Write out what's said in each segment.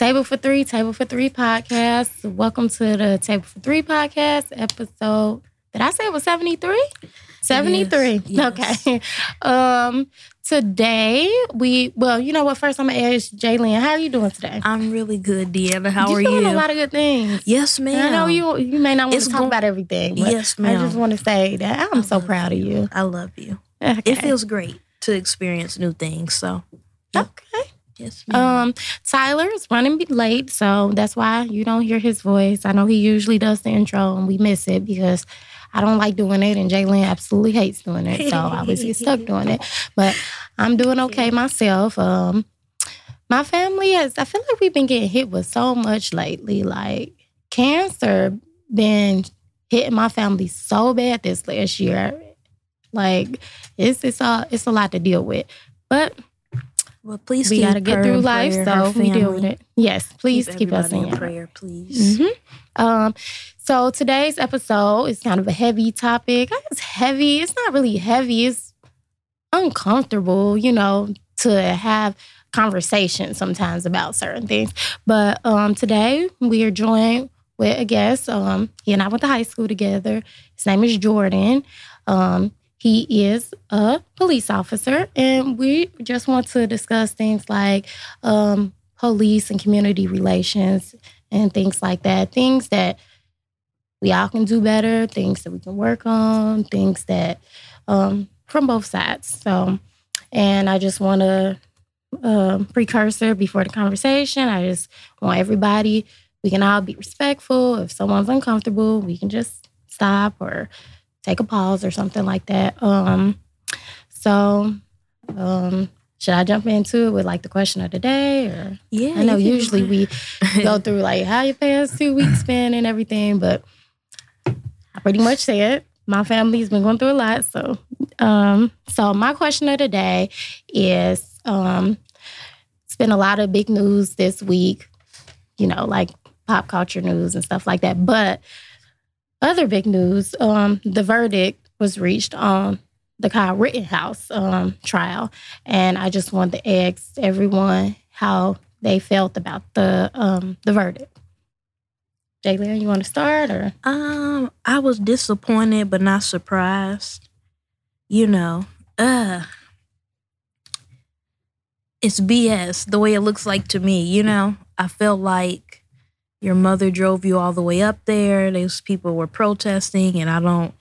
Table for Three, Table for Three podcast. Welcome to the Table for Three podcast episode. Did I say it was 73? 73. yes. Okay. Um, today we well, you know what? First I'm gonna ask J'Lynn, how are you doing today? I'm really good, De'Anna. How You're are doing you? a lot of good things. yes, ma'am. I know you you may not want It's to talk go- about everything. But Yes, I just want to say that I'm I so proud of you. I love you. Okay. It feels great to experience new things. So, okay. Yes, ma'am. Um, Tyler is running late, so that's why you don't hear his voice. I know he usually does the intro, and we miss it because I don't like doing it, and J'Lynn absolutely hates doing it. So I always get stuck doing it. But I'm doing okay myself. Um, my family has. I feel like we've been getting hit with so much lately. Like cancer been hitting my family so bad this last year. Like it's it's a it's a lot to deal with, but well, please we keep got to get through life, so we deal with it. Yes, please keep, us everybody in your prayer, please. hmm Um, so today's episode is kind of a heavy topic. It's heavy. It's not really heavy. It's uncomfortable, you know, to have conversation sometimes about certain things. But um, today we are joined with a guest. Um, he and I went to high school together. His name is Jordan. Um, he is a police officer, and we just want to discuss things like um, police and community relations and things like that. Things that we all can do better, things that we can work on, things that um, from both sides. So, and I just want to um, precursor before the conversation. I just want everybody. We can all be respectful. If someone's uncomfortable, we can just stop or take a pause or something like that. Um, so, um, should I jump into it with like the question of the day or? Yeah, I know usually we go through like how your past two weeks been and everything, but I pretty much said my family's been going through a lot. So, um, so my question of the day is, um, it's been a lot of big news this week, you know, like pop culture news and stuff like that. But other big news, um, the verdict was reached on the Kyle Rittenhouse um, trial, and I just wanted to ask everyone how they felt about the um, the verdict. J'Lynn, you want to start or? Um, I was disappointed but not surprised. You know, uh it's BS the way it looks like to me, you know. I felt like your mother drove you all the way up there. Those people were protesting and I don't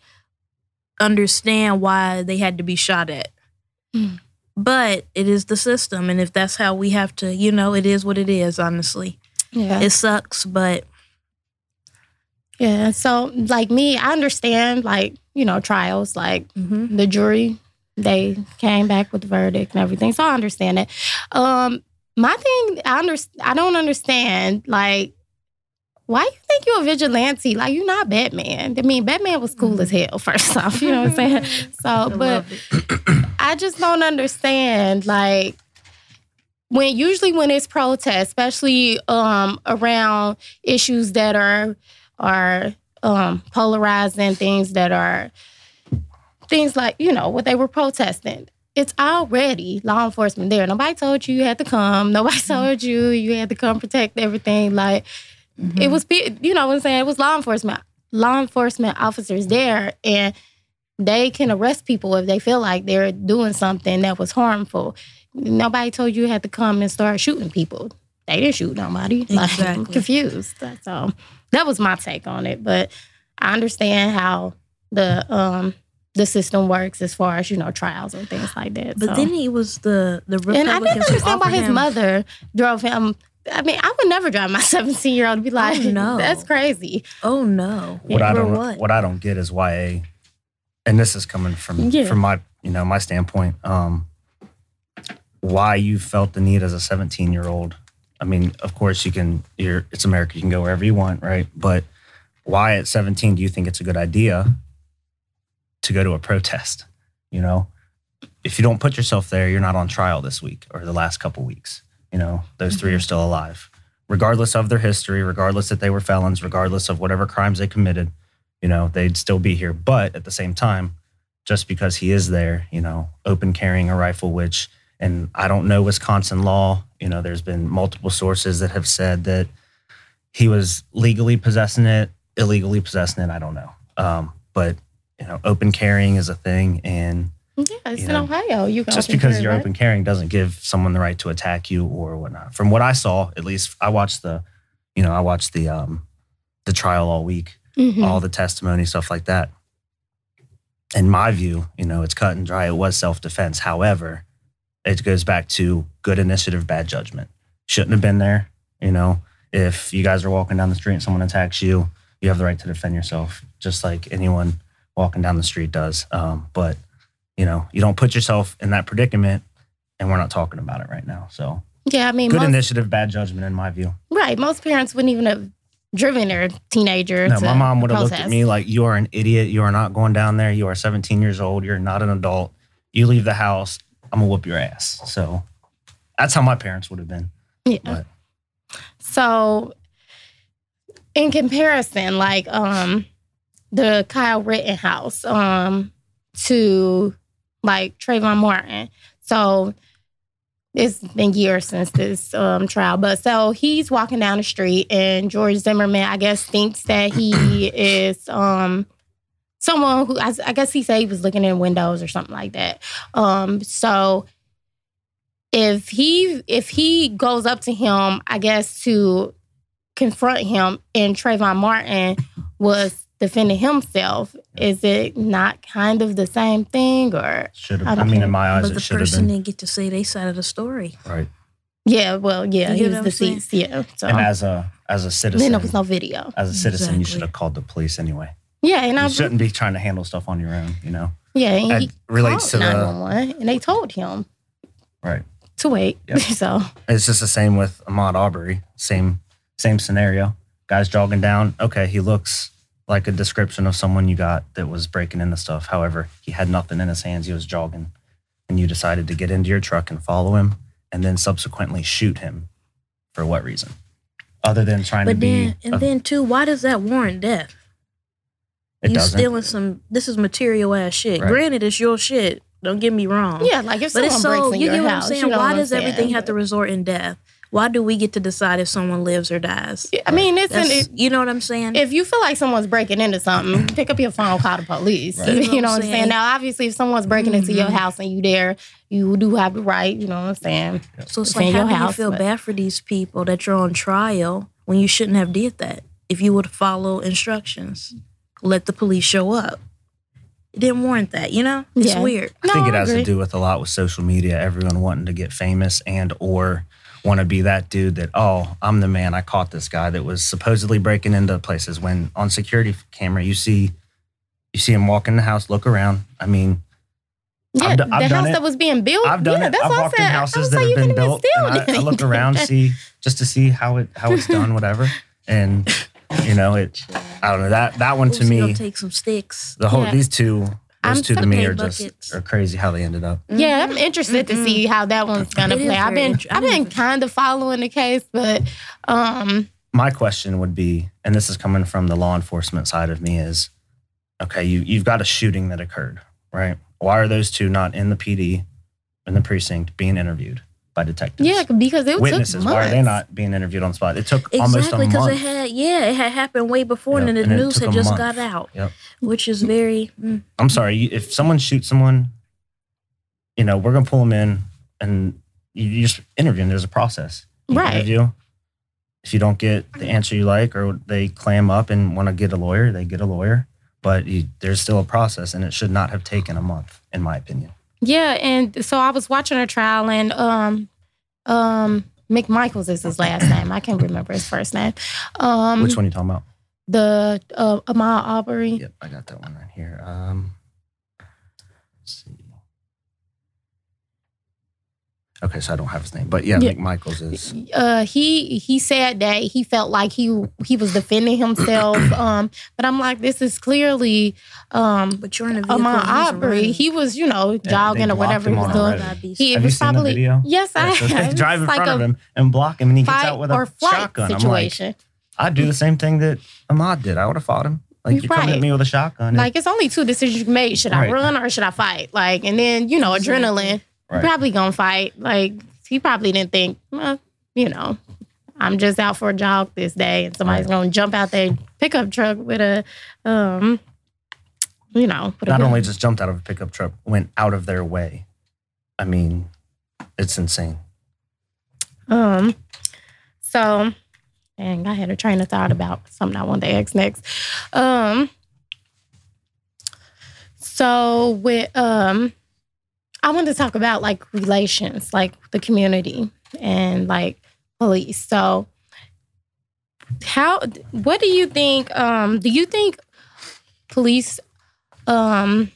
understand why they had to be shot at. Mm. But it is the system and if that's how we have to, you know, it is what it is, honestly. Yeah. It sucks, but yeah. So, like me, I understand, like, you know, trials, like mhm. the jury, they came back with the verdict and everything. So I understand it. Um, my thing, I under, I don't understand, like, why you think you're a vigilante? Like, you're not Batman. I mean, Batman was cool as hell, first off. You know what I'm saying? So, but. I just don't understand. Like when usually when it's protests, especially um, around issues that are are um, polarizing, things that are things like you know what they were protesting. It's already law enforcement there. Nobody told you you had to come. Nobody told you you had to come protect everything. Like Mm-hmm. it was, you know what I'm saying? It was law enforcement, law enforcement officers there, and they can arrest people if they feel like they're doing something that was harmful. Nobody told you you had to come and start shooting people. They didn't shoot nobody. Like, I'm Exactly. confused. So that was my take on it. But I understand how the um the system works as far as you know trials and things like that. But so. then he was the the and I didn't understand why his mother drove him. I mean, I would never drive my 17 year old to be like, oh, no. that's crazy. Oh no! what I don't what? what? I don't get is why a and this is coming from Yeah. from my you know my standpoint um why you felt the need as a 17 year old I mean of course you can you're it's America you can go wherever you want right but why at 17 do you think it's a good idea to go to a protest you know if you don't put yourself there you're not on trial this week or the last couple weeks you know those three are still alive regardless of their history regardless that they were felons regardless of whatever crimes they committed you know, they'd still be here. But at the same time, just because he is there, you know, open carrying a rifle, which And I don't know Wisconsin law. You know, there's been multiple sources that have said that he was legally possessing it, illegally possessing it. I don't know. Um, but you know, open carrying is a thing, and Yeah, it's You in know, Ohio. You can just because you're right? open carrying doesn't give someone the right to attack you or whatnot. From what I saw, at least I watched the, you know, I watched the um, the trial all week, Mhm. all the testimony, stuff like that. In my view, you know, it's cut and dry. It was self defense. However, it goes back to good initiative, bad judgment. Shouldn't have been there. You know, if you guys are walking down the street and someone attacks you, you have the right to defend yourself, just like anyone walking down the street does. Um, but you know, you don't put yourself in that predicament, and we're not talking about it right now. So, Yeah, I mean, good most, initiative, bad judgment, in my view. right. Most parents wouldn't even have driven their teenager. No, my mom would have looked at me like, "You are an idiot. You are not going down there. You are 17 years old. You're not an adult. You leave the house. I'm gonna whoop your ass." So, that's how my parents would have been. Yeah. But- So, in comparison, like um, the Kyle Rittenhouse um to like Trayvon Martin. So it's been years since this um trial, but so he's walking down the street, and George Zimmerman, I guess, thinks that he is um someone who I, I guess he said he was looking in windows or something like that. Um, so if he if he goes up to him, I guess to confront him, and Trayvon Martin was defending himself, is it not kind of the same thing? Or Should I have. I, don't mean, in my eyes, But it the should have person didn't get to say their side of the story. right. yeah, well, yeah, You he was what I'm saying? deceased. Yeah, so And as a as a then citizen, there was no video. as a citizen, you should have called the police anyway. Yeah, and I shouldn't be trying to handle stuff on your own. You know, yeah, and that he relates to called the 911, and they told him right. to wait. Yep. So It's just the same with Ahmaud Arbery. Same same scenario. Guy's jogging down. Okay, he looks like a description of someone you got that was breaking into stuff. However, he had nothing in his hands. He was jogging, and you decided to get into your truck and follow him, and then subsequently shoot him. For what reason? Other than trying to But be, then, and a- then too, why does that warrant death? it you doesn't. stealing some. This is material ass shit. Right. Granted, it's your shit. Don't get me wrong. yeah, like if but someone it's breaks so in you your get what house, I'm saying. Why does everything have to resort in death? Why do we get to decide if someone lives or dies? I mean, it's an, That's, you know what I'm saying? if you feel like someone's breaking into something, pick up your phone, call the police. Right. You know what I'm saying? Now, obviously, if someone's breaking into your Mhm. house and you there, you do have the right. You know what I'm saying? so it's it's like how your do you feel but- bad for these people that you're on trial when you shouldn't have did that? If you would follow instructions, let the police show up. It didn't warrant that. You know, it's Yeah. weird. I think No, it I has agree. to do with a lot with social media. Everyone wanting to get famous and or want to be that dude that oh I'm the man. I caught this guy that was supposedly breaking into places. When on security camera you see you see him walk in the house, look around. I mean, Yeah, I've do- the I've done house it. that was being built. I've done yeah, it. That's I've walked I in said. I houses that like, have been built. And I, I look around see just to see how it how it's done, whatever. And you know it. I don't know that that one to Oops, me. take some sticks. The whole Yeah. these two, those I'm two to me are Buckets. just are crazy how they ended up. Yeah, I'm interested to Mm-mm. see how that one's gonna It is play. I've been I've been kind of following the case, but um, my question would be, and this is coming from the law enforcement side of me, is okay, you you've got a shooting that occurred, right? Why are those two not in the PD in the precinct being interviewed by detectives? yeah, because it Witnesses, took why are they not being interviewed on spot? It took almost a Exactly, because it had yeah, it had happened way before, Yep, and then and the it news had just month. got out, Yep. which is very. Mm, I'm sorry, if someone shoots someone, you know, we're gonna pull them in and you, you just interview them. There's a process. You Right. Interview. If you don't get the answer you like, or they clam up and want to get a lawyer, they get a lawyer. But you, there's still a process, and it should not have taken a month, in my opinion. Yeah, and so I was watching a trial, and um, um, McMichaels is his last name. I can't remember his first name. Um, Which one are you talking about? The uh, Ahmaud Arbery. Yep, I got that one right here. Um, let's see. Okay, so I don't have his name, but yeah, Yeah. McMichaels is. uh he he said that he felt like he he was defending himself um but i'm like this is clearly um but you're in a vehicle. Ahmaud Arbery, he was, you know, they jogging or whatever he was doing. already. He Have was you seen the probably video? yes, I so have. drive in like front of him and block him, and he gets out with a flight shotgun. I'm like, I'd do the same thing that Ahmaud did. I would have fought him. Like, you're coming at me with a shotgun. Like it's only two decisions you can make: should I run or should I fight? Like, and then you know, adrenaline. Right. probably gonna fight. Like he probably didn't think, well, you know, I'm just out for a jog this day, and somebody's Right. gonna jump out their pickup truck with a, um, you know, Not only just jumped out of a pickup truck, went out of their way. I mean, it's insane. Um, so, dang, I had a train of thought about something I wanted to ask next. Um, so with um, I wanted to talk about like relations, like the community and like police. So, how? What do you think? Um, do you think police? Um,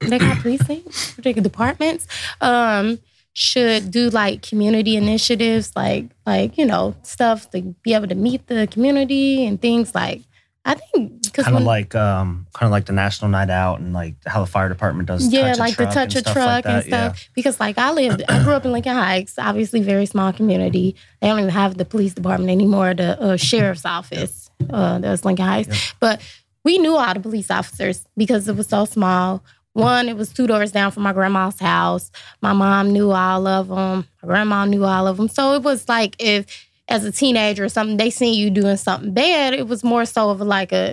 they got police things, particular departments. Um, should do like community initiatives, like like you know stuff to be able to meet the community and things like. I think because Kind of like um, kind of like the National Night Out and like how the fire department does. yeah, like the touch a and stuff truck like and that. Yeah. stuff. Because like I lived, I grew up in Lincoln Heights, obviously very small community. They don't even have the police department anymore. The uh, sheriff's office, uh, that was Lincoln Heights. Yep. But we knew all the police officers because it was so small. One, it was two doors down from my grandma's house. My mom knew all of them. My grandma knew all of them. So it was like if, as a teenager or something, they seen you doing something bad, it was more so of like a,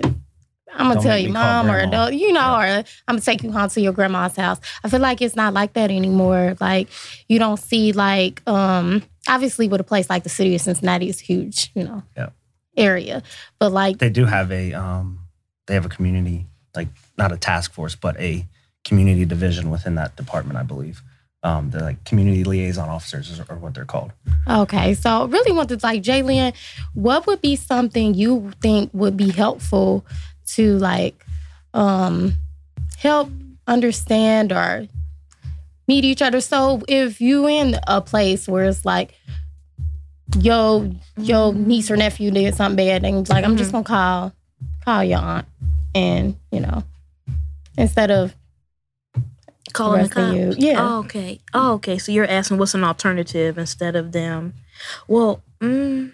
I'm gonna Don't tell make you, mom or adult, you know, Yeah. or I'm gonna take you home to your grandma's house. I feel like it's not like that anymore. Like you don't see like um obviously with a place like the city of Cincinnati is huge, you know, Yeah. area. But like They do have a um, they have a community like not a task force, but a community division within that department, I believe. Um, they're like community liaison officers, is- or what they're called. Okay, so really wanted to, like J'Lynn, what would be something you think would be helpful to like um help understand or meet each other? So if you in a place where it's like yo your niece or nephew did something bad and it's like I'm just gonna call call your aunt and you know instead of Calling the cops. you. Yeah. Oh, okay. Oh, okay. So you're asking what's an alternative instead of them. Well, mm,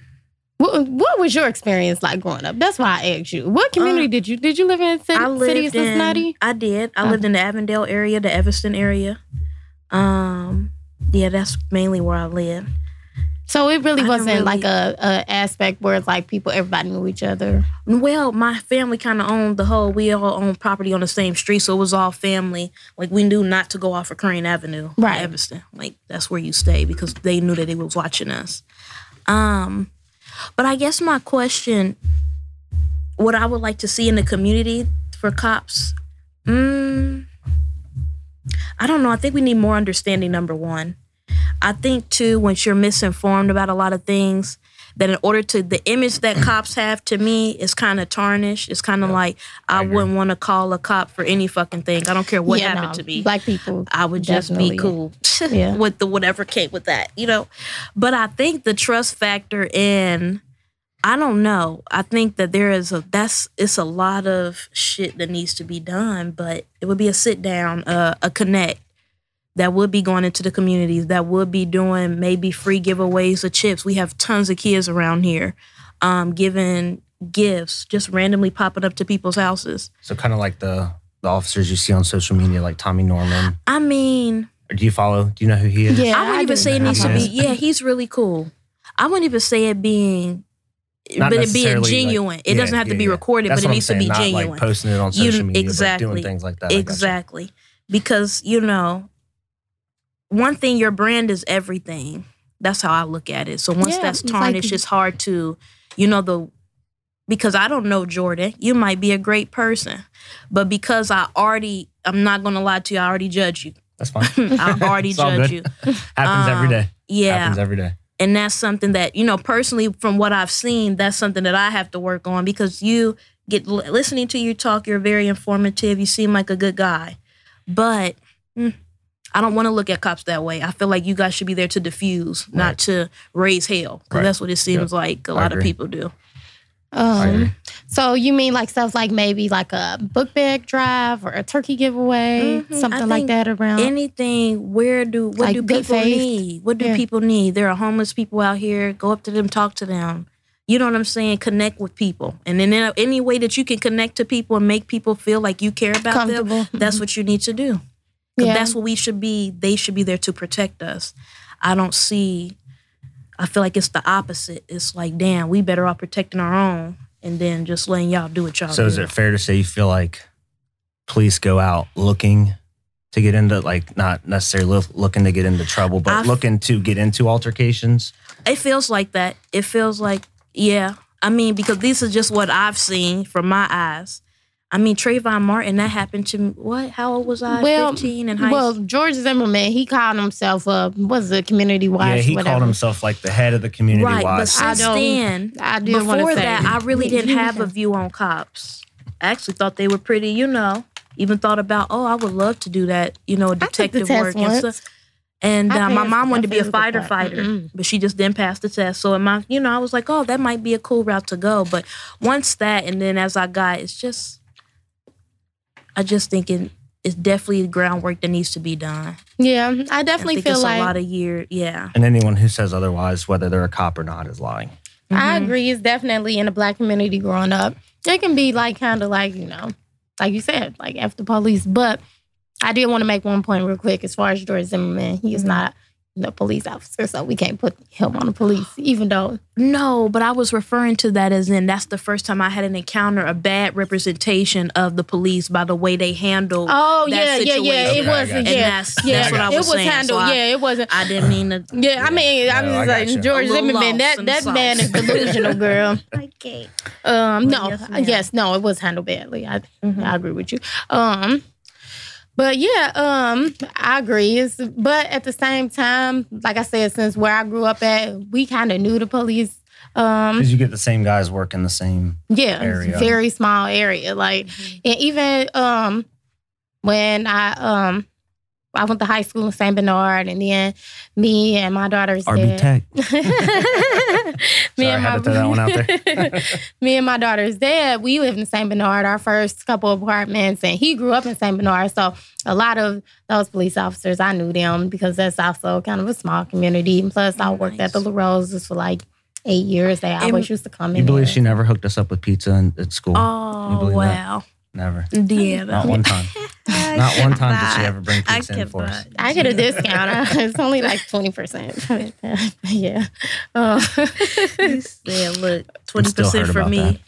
What, what was your experience like growing up? That's why I asked you. What community did you did you live in? City, Uh, I lived city of Cincinnati? in. I did. I Okay. lived in the Avondale area, the Evanston area. Um, yeah, that's mainly where I lived. So it really I wasn't like really- a, a aspect where it's like people everybody knew each other. Well, my family kind of owned the whole. We all owned property on the same street, so it was all family. Like we knew not to go off of Crane Avenue, Right. Evanston. Like that's where you stay because they knew that they was watching us. Um, but I guess my question, what I would like to see in the community for cops, mm, I don't know. I think we need more understanding. Number one, I think too, once you're misinformed about a lot of things, that in order to the image that cops have to me is kind of tarnished. It's kind of like I, agree. wouldn't want to call a cop for any fucking thing. I don't care what Yeah, happened no, to me. Black people. I would just be cool Yeah. with the whatever came with that, you know. But I think the trust factor in I don't know. I think that there is a that's it's a lot of shit that needs to be done, but it would be a sit down, uh, a connect that would be going into the communities that would be doing maybe free giveaways of chips. We have tons of kids around here um, giving gifts, just randomly popping up to people's houses. So kind of like the the officers you see on social media, like Tommy Norman. I mean, Or do you follow? Do you know who he is? Yeah. I wouldn't I even say it needs to be. Yeah. Yeah, he's really cool. I wouldn't even say it being, Not but it being necessarily, like- genuine. it yeah, doesn't have to yeah, be yeah. recorded, That's but it what I'm needs to saying, be not, genuine. Like posting it on You- social media, exactly. but doing things like that. I gotcha. exactly, because you know, one thing your brand is everything. That's how I look at it. So once Yeah, that's it's like- tarnished, it's hard to, you know, the because I don't know Jordan. You might be a great person, but because I already, I'm not gonna lie to you. I already judge you. That's fine. I already It's judge you. Happens every Um, day. Yeah. Happens every day. and that's something that you know personally from what i've seen that's something that i have to work on because you get listening to you talk you're very informative you seem like a good guy but mm, i don't want to look at cops that way i feel like you guys should be there to diffuse Right. not to raise hell because Right. that's what it seems like a I lot of people do Um, so you mean like stuff like maybe like a book bag drive or a turkey giveaway, Mhm. something like that around? anything where do what Like do people faith. need what do Yeah. people need there are homeless people out here go up to them talk to them you know what i'm saying connect with people and then in any way that you can connect to people and make people feel like you care about them Comfortable. that's what you need to do 'Cause Yeah. that's what we should be. They should be there to protect us. I don't see. I feel like it's the opposite. It's like, damn, we better off protecting our own, and then just letting y'all do what y'all So do. is it fair to say you feel like police go out looking to get into like not necessarily loo- looking to get into trouble, but I've- looking to get into altercations? It feels like that. It feels like, yeah. I mean, because this is just what I've seen from my eyes. I mean, Trayvon Martin, that happened to me. What? How old was I? Well, 15 in high Well. George Zimmerman, he called himself a was it community watch? yeah, he whatever. called himself like the head of the community Right. But watch. since don't- then, I did want to before say that, I really didn't have a view on cops. I actually thought they were pretty, you know, even thought about, oh, I would love to do that, you know, took the detective test work and stuff. And uh, my mom wanted to be a fighter fighter, Mm-mm. but she just didn't pass the test. So in my, you know, I was like, oh, that might be a cool route to go. But once that, and then as I got, it's just, I just think it, it's definitely the groundwork that needs to be done. Yeah, I I definitely think feel it's like a lot of year, yeah. and anyone who says otherwise, whether they're a cop or not, is lying. I Mhm. agree. It's definitely in the black community growing up. It can be like kind of like you know, like you said, like after police. But I did want to make one point real quick as far as George Zimmerman. He is Mhm. not the police officer, so we can't put him on the police, even though No, but I was referring to that as in that's the first time I had an encounter, a bad representation of the police by the way they handled. Oh that yeah, yeah, yeah. situation. It Okay, I wasn't. Yeah, that's, yeah. that's what I was it was saying. So handled. I, yeah, it wasn't. I didn't mean to. Yeah, I mean, I'm No, just like gotcha. George Zimmerman. That that the man is delusional, girl. Okay. Um, But no, yes, yes, no, it was handled badly. I Mhm. I agree with you. Um, but yeah, um, I agree. It's, but at the same time, like I said, since where I grew up at, we kind of knew the police. Um, Because you get the same guys working the same. yeah, area. very small area. Like, and even um, when I um. I went to high school in St. Bernard, and then me and my daughter's RB dad. Tech. me Sorry, I had to throw that one out there. me and my daughter's dad, we lived in St. Bernard, our first couple apartments, and he grew up in St. Bernard. So a lot of those police officers, I knew them because that's also kind of a small community. And plus, I worked at the Nice. La Rosa's for like eight years. They always used to come You in. You believe there. she never hooked us up with pizza in, at school? Oh wow. that? Wow, Never. Yeah. Not one time. Not one time did she ever bring pizza in for us. I get a discount. it's only like 20%. yeah. Um, You said, look, 20% for me.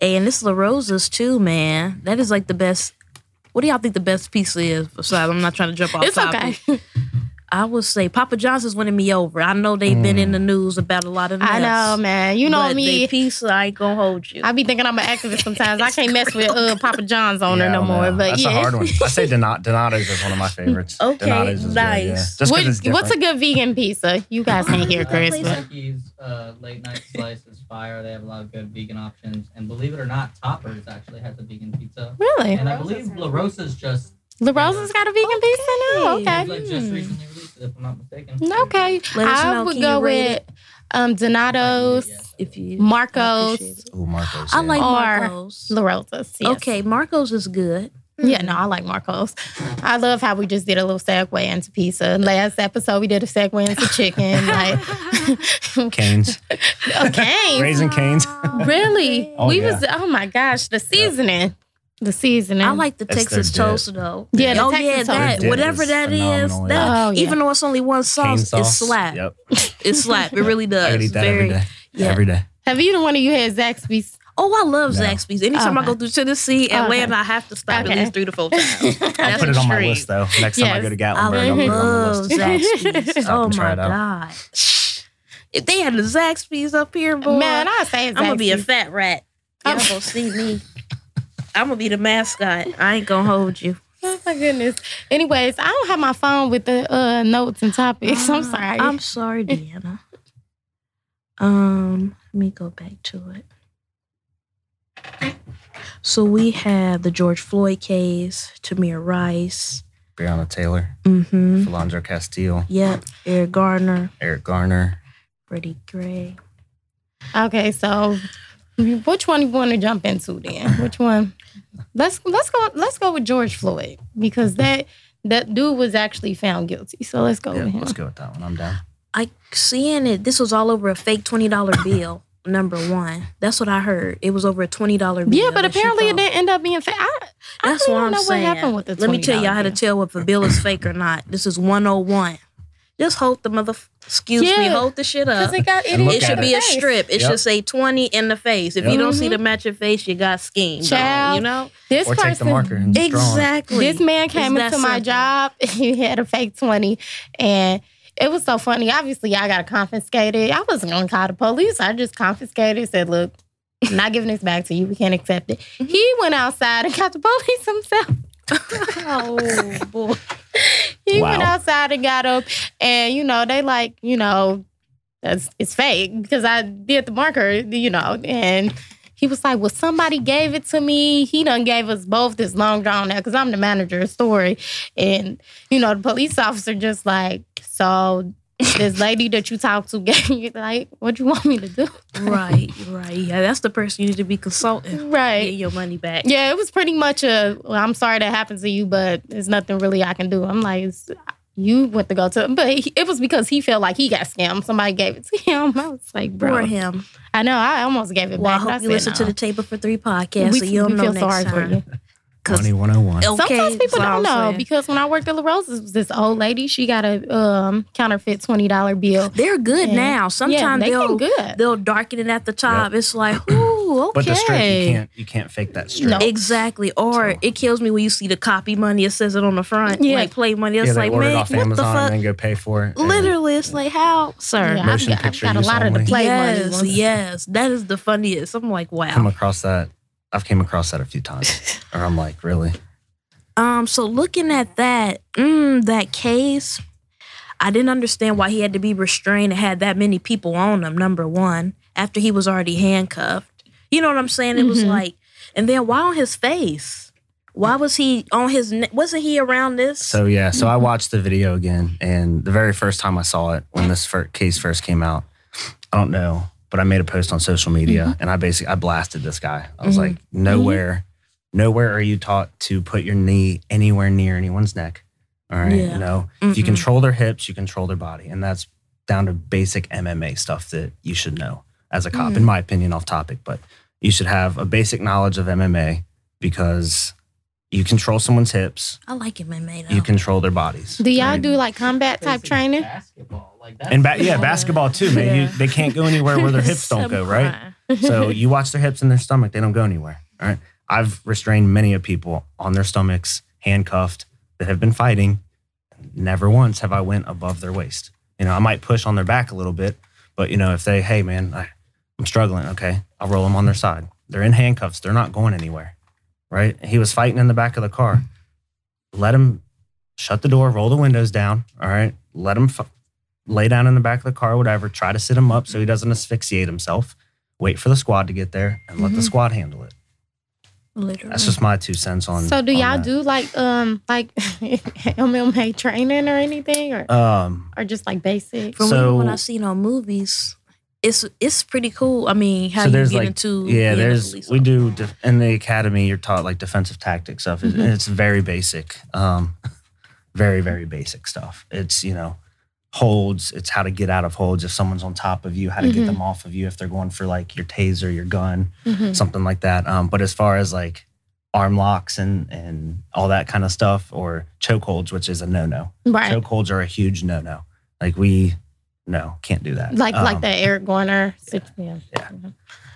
Hey, and this La Rosa's too, man. That is like the best. What do y'all think the best piece is? Besides, I'm not trying to jump off it's topic. okay. I would say Papa John's is winning me over. I know they've been in the news about a lot of mess. I know, man. You know but me. they pizza, I ain't gonna hold you. I be thinking I'm an activist sometimes. I can't mess with uh, Papa John's owner Yeah, no don't more. know. But That's yeah. a hard one. I say Donat- Donato's is one of my favorites. Okay, Donato's is nice. Good, yeah. Just 'cause What- it's what's a good vegan pizza? You guys can't hear Chris, Please. but Frankie's uh, late night slice is fire. They have a lot of good vegan options, and believe it or not, Toppers actually has a vegan pizza. really, And I believe La Rosa's just La Rosa's got a vegan pizza now. Okay. Okay, like just recently released it, if I'm not mistaken. okay. Let I know. would Can go with um Donato's, if you Marco's, appreciate it. Ooh, Marco's. I like Or- Marco's. La Rosa's. yes. Okay, Marco's is good. Yeah, no, I like Marco's. I love how we just did a little segue into pizza. Last episode, we did a segue into chicken. Like, Cane's. okay, Raising Cane's. really? Oh, we yeah. was. Oh my gosh, the seasoning, the seasoning. I like the That's their Texas dip. toast though. Yeah, the oh Texas yeah, toast. that dip whatever is that is, phenomenal, that yeah. Oh, yeah. even though it's only one Cane sauce, it's sauce. slap. Yep. It's slap. It really does. I eat that Very, every day. yeah. Every day. Have you the one of you had Zaxby's? Oh, I love No. Zaxby's. Anytime I Okay. go through Tennessee, Okay. Atlanta, I have to stop Okay. at least three to four times. I'll That's put it on my extreme. list though. Next time I Yes. go to I Gatlinburg, I'll put it on the love list. Zaxby's. Stop oh and try my it out. god! If they had the Zaxby's up here, boy, Man, I say I'm gonna be a fat rat. Y'all I'm- gonna see me. I'm gonna be the mascot. I ain't gonna hold you. Oh my goodness. Anyways, I don't have my phone with the uh, notes and topics. I'm Ah, sorry. I'm sorry, De'Anna. um, let me go back to it. So we have the George Floyd case, Tamir Rice. Breonna Taylor, Mm-hmm. Philando Castile, Yep. Eric Gardner, Eric Garner. Freddie Gray. okay, so which one do you want to jump into then? Which one? Let's let's go let's go with George Floyd because that that dude was actually found guilty. So let's go Yeah, with him. let's go with that one. I'm down. I seeing it. This was all over a fake twenty dollar bill. number one. That's what I heard. It was over a twenty dollar bill. Yeah, but apparently it didn't end up being fake. I, I That's don't what even I'm know saying. what happened with the Let me tell y'all how to tell if a bill is fake or not. This is 101. Just hold the mother. Excuse me. Hold the shit up. Because it got And idiot It should at be a face. strip. It Yep. should say 20 in the face. If Yep. you don't see Mhm. the matching face, you got schemed. Child. You know? This or person, take the marker and just draw. Exactly. this man came It's that into my simple. job. He had a fake twenty, and it was so funny. Obviously, I got to confiscate it. I wasn't gonna call the police. I just confiscated. Said, "Look, I'm not giving this back to you. We can't accept it." Mm-hmm. He went outside and got the police himself. Oh, boy. He went outside and got up, and you know they like you know that's it's fake because I did the marker, you know, and he was like, "Well, somebody gave it to me. He done gave us both this long drawn out because I'm the manager of story, and you know the police officer just like so." This lady that you talk to gave you like, what do you want me to do? Right, right. Yeah, that's the person you need to be consulting. Right. Get your money back. Yeah, it was pretty much a. Well, I'm sorry that happened to you, but there's nothing really I can do. I'm like, it's, you went to go to, but he, it was because he felt like he got scammed. Somebody gave it to him. I was like, bro, For him. I know. I almost gave it Well, I back. but hope you said listen to the Table for Three podcast We, so you'll know feel next time. For Money 101. Okay, Sometimes people don't know saying. because when I worked at La Rosa's, was this old lady. She got a um, counterfeit twenty dollar bill. They're good Yeah. now. yeah, Sometimes they they'll good. they'll darken it at the top. It's like, ooh, okay. But the strip, you can't you can't fake that strip. No. Exactly. Or So- it kills me when you see the copy money. It says it on the front. Yeah. Like play money. It's yeah, they like, ordered man, off what Amazon the and fuck? then go pay for it. Literally, it's like, how, sir? Yeah, Motion I've got, I've got a use lot of the only. play money yes, yes. That is the funniest. I'm like, wow. come across that. I've came across that a few times, or I'm like, really? Um, so looking at that, mm, that case, I didn't understand why he had to be restrained and had that many people on him. Number one, after he was already handcuffed, you know what I'm saying? It was Mhm. like, and then why on his face? Why was he on his? ne- Wasn't he around this? So yeah, so I watched the video again, and the very first time I saw it, when this fir- case first came out, I don't know, but I made a post on social media, mm-hmm. and I basically I blasted this guy. I was Mhm. like, nowhere, mm-hmm. nowhere are you taught to put your knee anywhere near anyone's neck. All right, Yeah. you know, if you control their hips, you control their body, and that's down to basic MMA stuff that you should know as a cop, in mm. my opinion, off topic, but you should have a basic knowledge of MMA because you control someone's hips, I like MMA though. you control their bodies. Do y'all right? do like combat type training? Basketball, like that. And ba- yeah, basketball too, man. You, they can't go anywhere where their hips don't go, right? So you watch their hips and their stomach; they don't go anywhere. All right. I've restrained many of people on their stomachs, handcuffed, that have been fighting. Never once have I went above their waist. You know, I might push on their back a little bit, but you know, if they, hey man, I, I'm struggling, okay, I'll roll them on their side. They're in handcuffs; they're not going anywhere, right? He was fighting in the back of the car. Let him shut the door, roll the windows down. All right, let him f- lay down in the back of the car, whatever. Try to sit him up so he doesn't asphyxiate himself. Wait for the squad to get there and let the Mhm. squad handle it. Literally. That's just my two cents on. So do on y'all that. do like um like MMA training or anything or Um, or just like basic? From So- what I've seen on movies, it's it's pretty cool. I mean, how So you get like- into yeah, there's police we do officer. def- in the academy. You're taught like defensive tactics stuff. It- Mhm. It's very basic, um, very very basic stuff. It's you know holds. It's how to get out of holds if someone's on top of you. How to Mhm. get them off of you if they're going for like your taser, your gun. Mhm. something like that. Um, but as far as like arm locks and and all that kind of stuff, or chokeholds, which is a no no. Right. Chokeholds are a huge no no. Like we no can't do that. Like like Um, the Eric Garner. sit- Yeah. Yeah.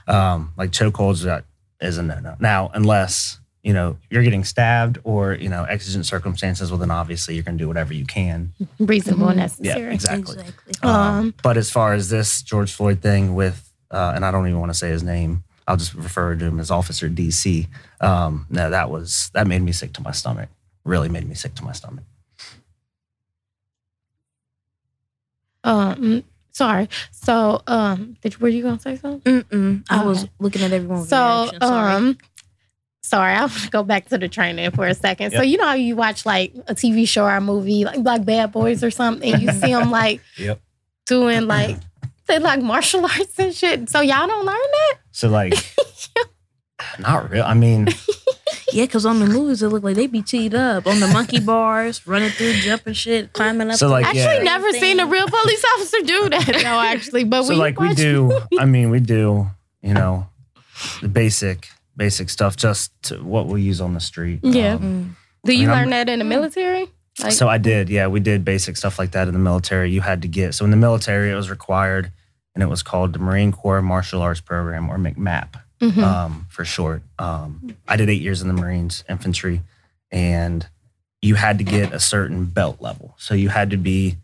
Um, like chokeholds that is a no no. Now unless you know you're getting stabbed or you know exigent circumstances, well then obviously you're gonna do whatever you can. Reasonable and Mhm. Yeah, necessary. exactly. Exactly. Um, Um, but as far as this George Floyd thing with, uh, and I don't even want to say his name, I'll just refer to him as Officer DC. Um, no, that was that made me sick to my stomach. Really made me sick to my stomach. Um, sorry. So, um, did were you gonna say something? Mm-mm. I was looking at everyone's So. Sorry. um, sorry, I want to go back to the training for a second. So, you know how you watch like a TV show or a movie, like like Bad Boys or something. You see them like Yep. doing like they like martial arts and shit. So y'all don't learn that? So like, not real. I mean, Yeah, because on the movies it looked like they be teed up on the monkey bars, running through, jumping shit, climbing up. So, like, Actually, yeah. never seen a real police officer do that though. Actually, but so we like we watch- do i mean we do you know the basic basic stuff just to what we use on the street Yeah. Um, Mm. Do you I mean, I'm- learn that in the military? Like, so i did yeah we did basic stuff like that in the military you had to get so in the military it was required and it was called the marine corps martial arts program or mcmap mhm. um, for short um, i did eight years in the marines infantry and you had to get a certain belt level so you had to be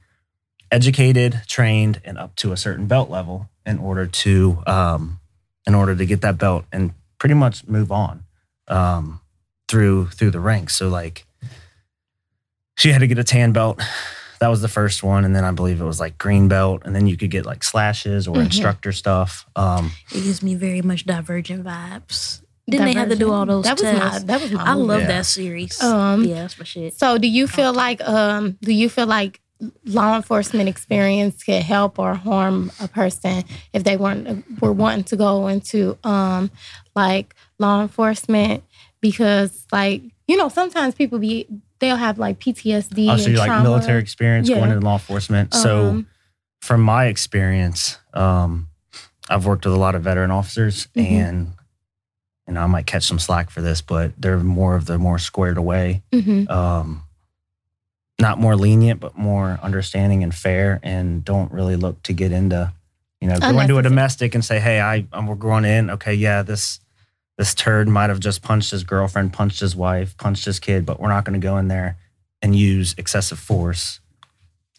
educated trained and up to a certain belt level in order to um, in order to get that belt and pretty much move on um, through through the ranks so like she had to get a tan belt that was the first one and then i believe it was like green belt and then you could get like slashes or Mhm. instructor stuff um, It gives me very much divergent vibes. Didn't they have to do all those That was tests? my. That was my. I movie. love Yeah. that series. Um, yeah, that's my shit. So, do you feel like um do you feel like law enforcement experience could help or harm a person if they weren't were wanting to go into um like law enforcement because like you know sometimes people be they'll have like PTSD Oh, so and you like military experience Yeah. going into law enforcement. so Um, from my experience, um, I've worked with a lot of veteran officers Mhm. and you know, I might catch some slack for this, but they're more of the more squared away, mhm. um, not more lenient, but more understanding and fair and don't really look to get into, you know, go into a domestic and say, Hey, I, I'm, we're going in. Okay. Yeah. This, this turd might have just punched his girlfriend, punched his wife, punched his kid, but we're not going to go in there and use excessive force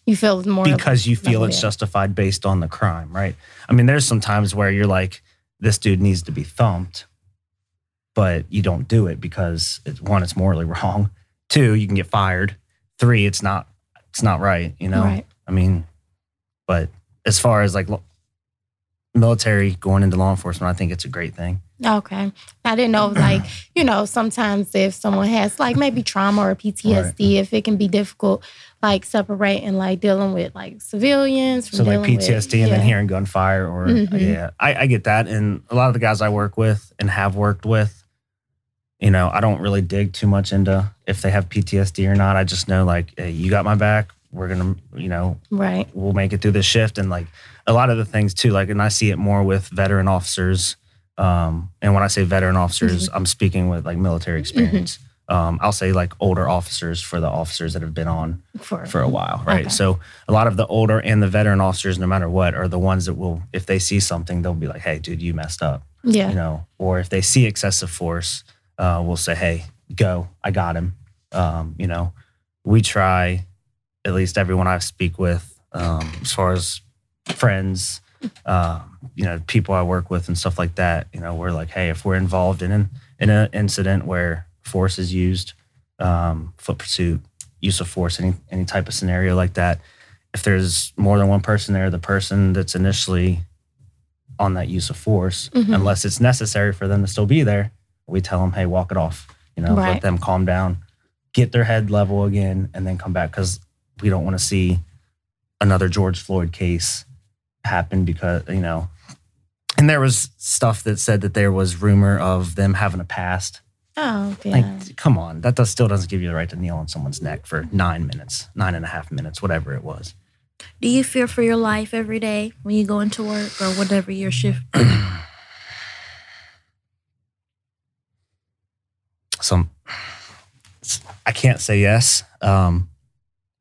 You feel more because you feel it's justified based on the crime, right? I mean, there's some times where you're like, this dude needs to be thumped, but you don't do it because it's, one, it's morally wrong. Two, you can get fired. Three, it's not, it's not right. You know, Right. I mean, but as far as like lo- military going into law enforcement, I think it's a great thing. Okay. I didn't know, like, you know, sometimes if someone has like maybe trauma or PTSD, if it can be difficult, like separating, like dealing with like civilians from So like dealing with- PTSD and then hearing gunfire or Mhm. yeah, I, I get that. And a lot of the guys I work with and have worked with, you know, I don't really dig too much into if they have PTSD or not. I just know like, hey, you got my back. We're gonna, you know, Right. we'll make it through this shift. And like a lot of the things too, like, and I see it more with veteran officers. Um, and when I say veteran officers, I'm speaking with like military experience. Um, I'll say like older officers for the officers that have been on For, for a while, right? Okay. So a lot of the older and the veteran officers, no matter what, are the ones that will, if they see something, they'll be like, "Hey, dude, you messed up," yeah. you know. Or if they see excessive force, uh, we'll say, "Hey, go, I got him." Um, you know, we try, at least everyone I speak with, um, as far as friends, uh, you know, people I work with and stuff like that. You know, we're like, "Hey, if we're involved in an in an incident where force is used, um, foot pursuit, use of force, any any type of scenario like that. If there's more than one person there, the person that's initially on that use of force, Mhm. unless it's necessary for them to still be there, we tell them, "Hey, walk it off." You know, Right. let them calm down, get their head level again, and then come back because we don't want to see another George Floyd case happen because you know. And there was stuff that said that there was rumor of them having a past Oh, yeah. like, come on, that does, still doesn't give you the right to kneel on someone's neck for nine minutes, nine and a half minutes, whatever it was. Do you fear for your life every day when you go into work or whatever your shift? Some, I can't say yes. Um,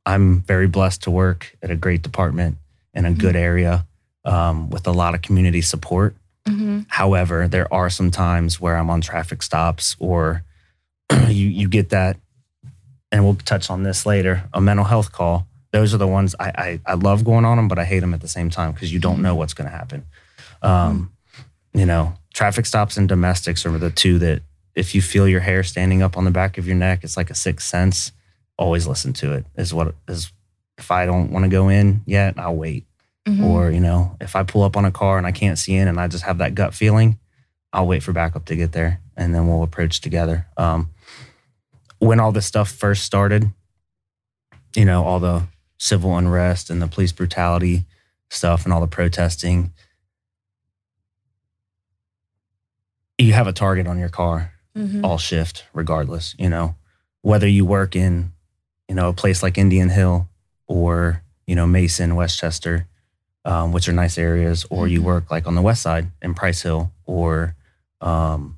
I'm very blessed to work at a great department in a good area um, with a lot of community support. Mm-hmm. However, there are some times where I'm on traffic stops or you you get that, and we'll touch on this later. A mental health call. Those are the ones I I, I love going on them, but I hate them at the same time because you don't know what's going to happen. Um, You know, traffic stops and domestics are the two that if you feel your hair standing up on the back of your neck, it's like a sixth sense. Always listen to it. Is what is. If I don't want to go in yet, I'll wait Mm-hmm. or you know if i pull up on a car and i can't see in and i just have that gut feeling i'll wait for backup to get there and then we'll approach together um, when all this stuff first started you know all the civil unrest and the police brutality stuff and all the protesting you have a target on your car Mhm. all shift regardless, you know, whether you work in, you know, a place like Indian Hill or, you know, Mason, West Chester, um, which are nice areas, or you Mhm. work like on the west side in Price Hill or, um,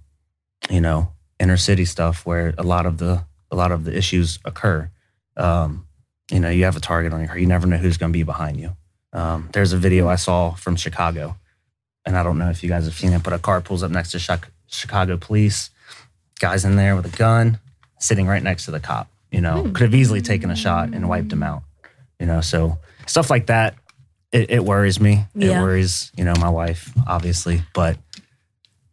you know, inner city stuff where a lot of the, a lot of the issues occur. Um, you know, you have a target on your heart. You never know who's going to be behind you. Um, there's a video I saw from Chicago, and I don't know if you guys have seen it, but a car pulls up next to Chicago police. Guy's in there with a gun, sitting right next to the cop. You know, Hmm. could have easily taken a shot and wiped him out. You know, so stuff like that, it, it worries me. It worries, you know, my wife, obviously. But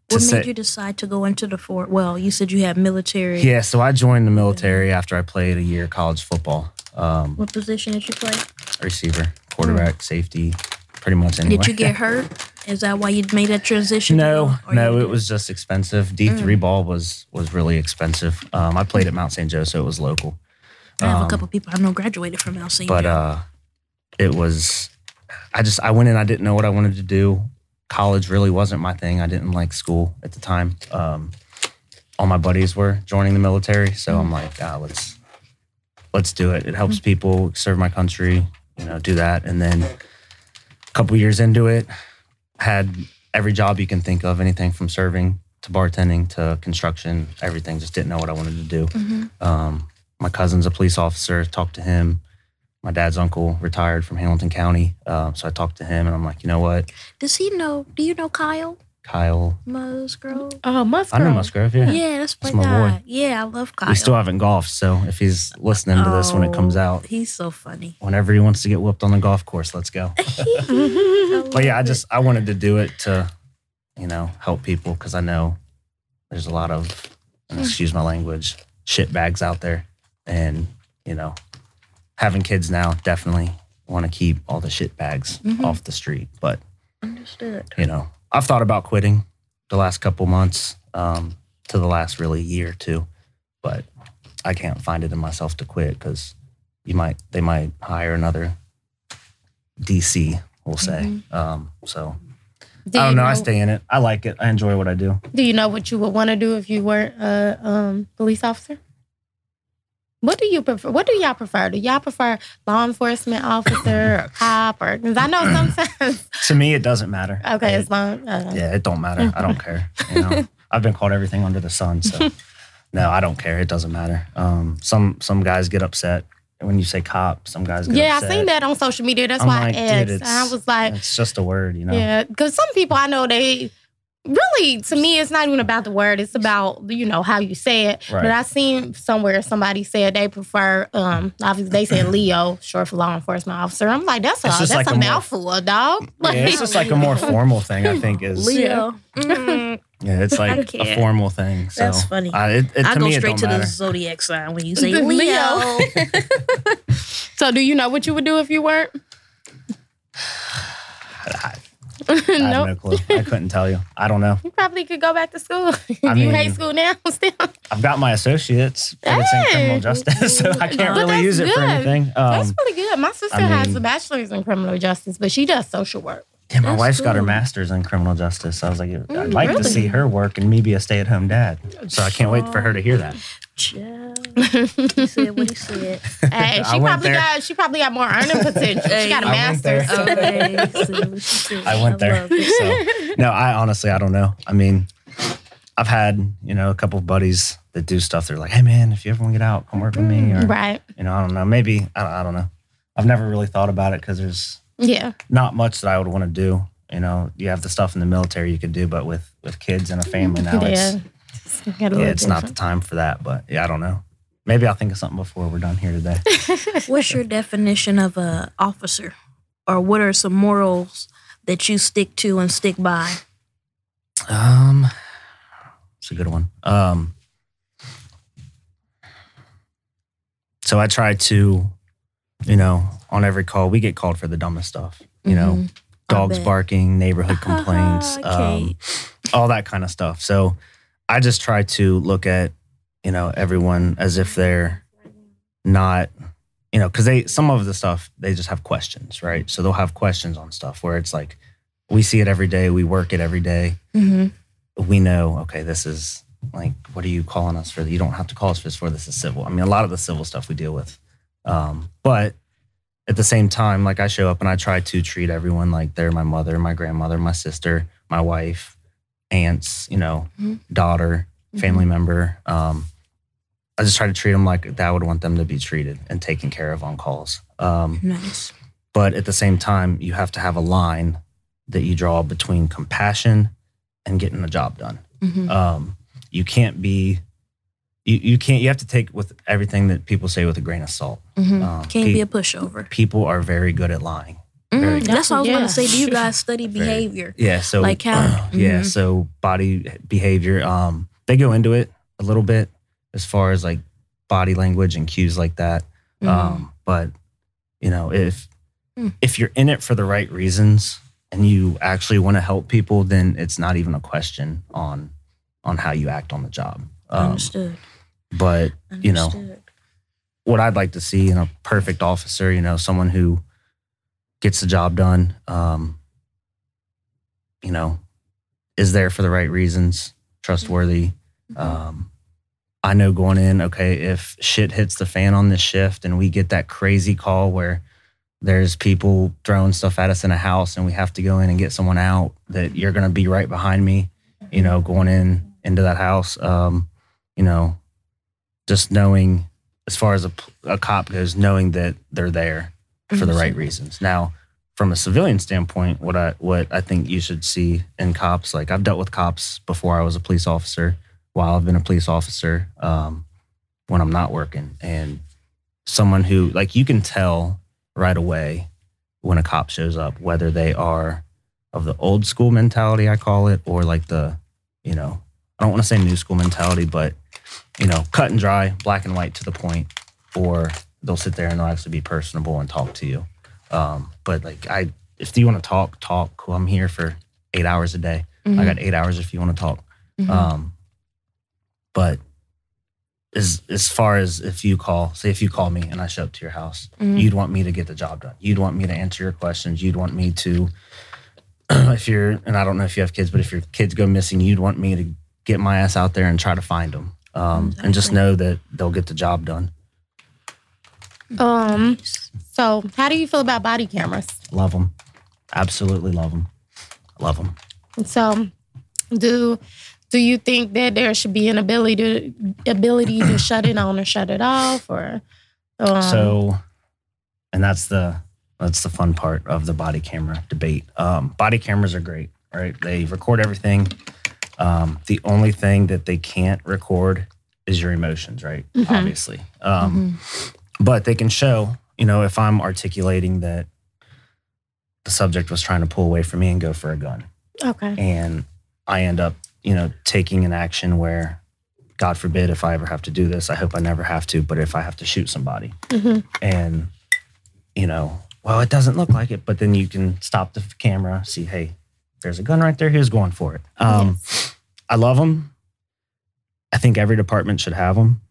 What say, made you decide to go into the fort? Well, you said you had military. yeah, so I joined the military after I played a year of college football. Um, What position did you play? receiver, quarterback, safety, pretty much anywhere. Did you get hurt? Is that why you made that transition? No, no, it was just expensive. D three ball was was really expensive. Um, I played at Mount St. Joe, so it was local. I have um, a couple people I know graduated from Mount St. But uh, it was. I just I went in. I didn't know what I wanted to do. College really wasn't my thing. I didn't like school at the time. Um, all my buddies were joining the military, so I'm like, ah, let's let's do it. It helps people serve my country. You know, do that, and then a couple years into it, had every job you can think of, anything from serving to bartending to construction, everything. Just didn't know what I wanted to do. Mhm. Um, my cousin's a police officer. Talked to him. My dad's uncle retired from Hamilton County, uh, so I talked to him, and I'm like, you know what, Does he know? Do you know Kyle Kyle? Musgrove? Oh, Musgrove. I know Musgrove. Yeah. Yeah, that's my, That's my guy. boy. Yeah, I love Kyle. we still haven't golfed, so if he's listening to this when it comes Oh, out, he's so funny. whenever he wants to get whooped on the golf course, let's go. But yeah, I just I wanted to do it to, you know, help people because I know there's a lot of, excuse my language, shit bags out there, and you know, having kids now definitely want to keep all the shit bags Mhm. off the street. But understood. you know, I've thought about quitting the last couple months, um, to the last really year or two, but I can't find it in myself to quit because you might they might hire another DC, we'll say. Um, so Do I don't know. I stay in it. I like it. I enjoy what I do. Do you know what you would want to do if you weren't a um, police officer? What do you prefer? What do y'all prefer? Do y'all prefer law enforcement officer or cop? Or because I know sometimes. To me, it doesn't matter. Okay, It- as long. Uh, yeah, it don't matter. I don't care. You know, I've been called everything under the sun. So no, I don't care. It doesn't matter. Um, some some guys get upset when you say cop. Some guys get Yeah, I upset. seen that on social media. That's I'm why like, I dude, asked. and I was like, It's just a word, you know. yeah, because some people I know they really to me it's not even about the word. It's about you know how you say it. Right. But I seen somewhere somebody said they prefer um obviously they said Leo, short for law enforcement officer. I'm like that's a that's like a, a more- mouthful, dog. Yeah, it's just like a more formal thing. I think is Leo. Yeah, it's like a formal thing. So That's funny. I, it, it, I go me, straight don't to the zodiac sign when you say The Leo. so do you know what you would do if you weren't? I, I have no. clue. I couldn't tell you. I don't know. You probably could go back to school. I do you hate school now still? I've got my associates, but it's in criminal justice, so I can't really that's use it for anything. That's Um, pretty good. My sister I has a bachelor's in criminal justice, but she does social work. Yeah, my That's wife's got her cool. master's in criminal justice. I was like, I'd Mm, like to really? see her work and me be a stay-at-home dad. So I can't wait for her to hear that. Child. He said what he said. Hey, I she went probably there. got she probably got more earning potential. She got a I went there. master's. Okay. see what she said. I went there. love it. So no, I honestly I don't know. I mean, I've had you know a couple of buddies that do stuff. They're like, hey man, if you ever want to get out, come work with me. Or Right. you know, I don't know. Maybe I don't, I don't know. I've never really thought about it because there's Yeah. not much that I would want to do. You know, you have the stuff in the military you could do, but with with kids and a family now, it's yeah. It's, got yeah, it's not the time for that. But yeah, I don't know. Maybe I'll think of something before we're done here today. What's your definition of a officer, or what are some morals that you stick to and stick by? Um, it's a good one. Um, so I try to, you know, on every call we get called for the dumbest stuff. You know, Mhm. I dogs barking, neighborhood complaints, um, all that kind of stuff. So I just try to look at, you know, everyone as if they're not, you know, because they some of the stuff they just have questions, right? So they'll have questions on stuff where it's like we see it every day, we work it every day Mhm. we know okay this is like, what are you calling us for? You don't have to call us for this. For this is civil. I mean, a lot of the civil stuff we deal with, um, but at the same time, like I show up and I try to treat everyone like they're my mother, my grandmother, my sister, my wife, aunts, you know, Mhm. daughter, family member. Um, I just try to treat them like that I would want them to be treated and taken care of on calls. Um, Nice. but at the same time, you have to have a line that you draw between compassion and getting the job done. Mhm. Um, you can't be, you, you can't, you have to take with everything that people say with a grain of salt. Mhm. Um, Can't pe- be a pushover. people are very good at lying. Very- That's what I was going to say. Do you guys study Very- behavior? Yeah. So Like how- yeah. mhm. So body behavior. Um, they go into it a little bit as far as like body language and cues like that. Mhm. Um, but you know, if Hmm. if you're in it for the right reasons and you actually want to help people, then it's not even a question on on how you act on the job. Um, Understood. But you know, what I'd like to see in a perfect officer, you know, someone who gets the job done, um, you know, is there for the right reasons, trustworthy. Um, I know going in, okay, if shit hits the fan on this shift and we get that crazy call where there's people throwing stuff at us in a house and we have to go in and get someone out, that you're going to be right behind me, you know, going in into that house. Um, you know, just knowing as far as a, a cop goes, knowing that they're there for the right reasons. Now, from a civilian standpoint, what I what I think you should see in cops, like I've dealt with cops before I was a police officer, while I've been a police officer, um, when I'm not working, and someone who like you can tell right away when a cop shows up whether they are of the old school mentality I call it or like the you know I don't want to say new school mentality but you know cut and dry black and white to the point or they'll sit there and they'll actually be personable and talk to you um, but like I if you want to talk talk cool I'm here for eight hours a day I got eight hours if you want to talk Mhm. um, but as as far as if you call, say if you call me and I show up to your house, Mhm. you'd want me to get the job done. You'd want me to answer your questions. You'd want me to, if you're, and I don't know if you have kids, but if your kids go missing, you'd want me to get my ass out there and try to find them. Um, and just know that they'll get the job done. Um. So, how do you feel about body cameras? Love them, absolutely love them, love them. So, do do you think that there should be an ability to ability to shut it on or shut it off, or um, so and that's the that's the fun part of the body camera debate um, body cameras are great right they record everything um, the only thing that they can't record is your emotions right Mhm. obviously um, Mhm. but they can show you know if i'm articulating that the subject was trying to pull away from me and go for a gun okay, and I end up, you know, taking an action where, God forbid, if I ever have to do this, I hope I never have to, but if I have to shoot somebody Mhm. and, you know, well, it doesn't look like it, but then you can stop the camera, see, hey, there's a gun right there. Who's going for it? Um, I love them. I think every department should have them.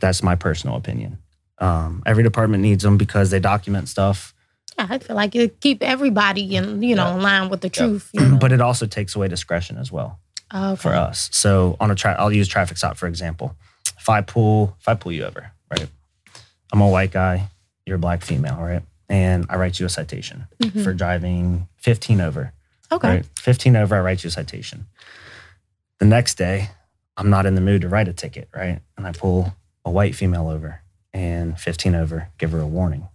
That's my personal opinion. Um, every department needs them because they document stuff. Yeah, I feel like it keep everybody in you know Yeah. in line with the truth. You know? But it also takes away discretion as well. okay. for us. So on a tra- I'll use traffic stop for example. If I pull, if I pull you over, right? I'm a white guy, you're a black female, right? And I write you a citation Mhm. for driving 15 over. Okay. Right? 15 over, I write you a citation. The next day, I'm not in the mood to write a ticket, right? And I pull a white female over and 15 over, give her a warning.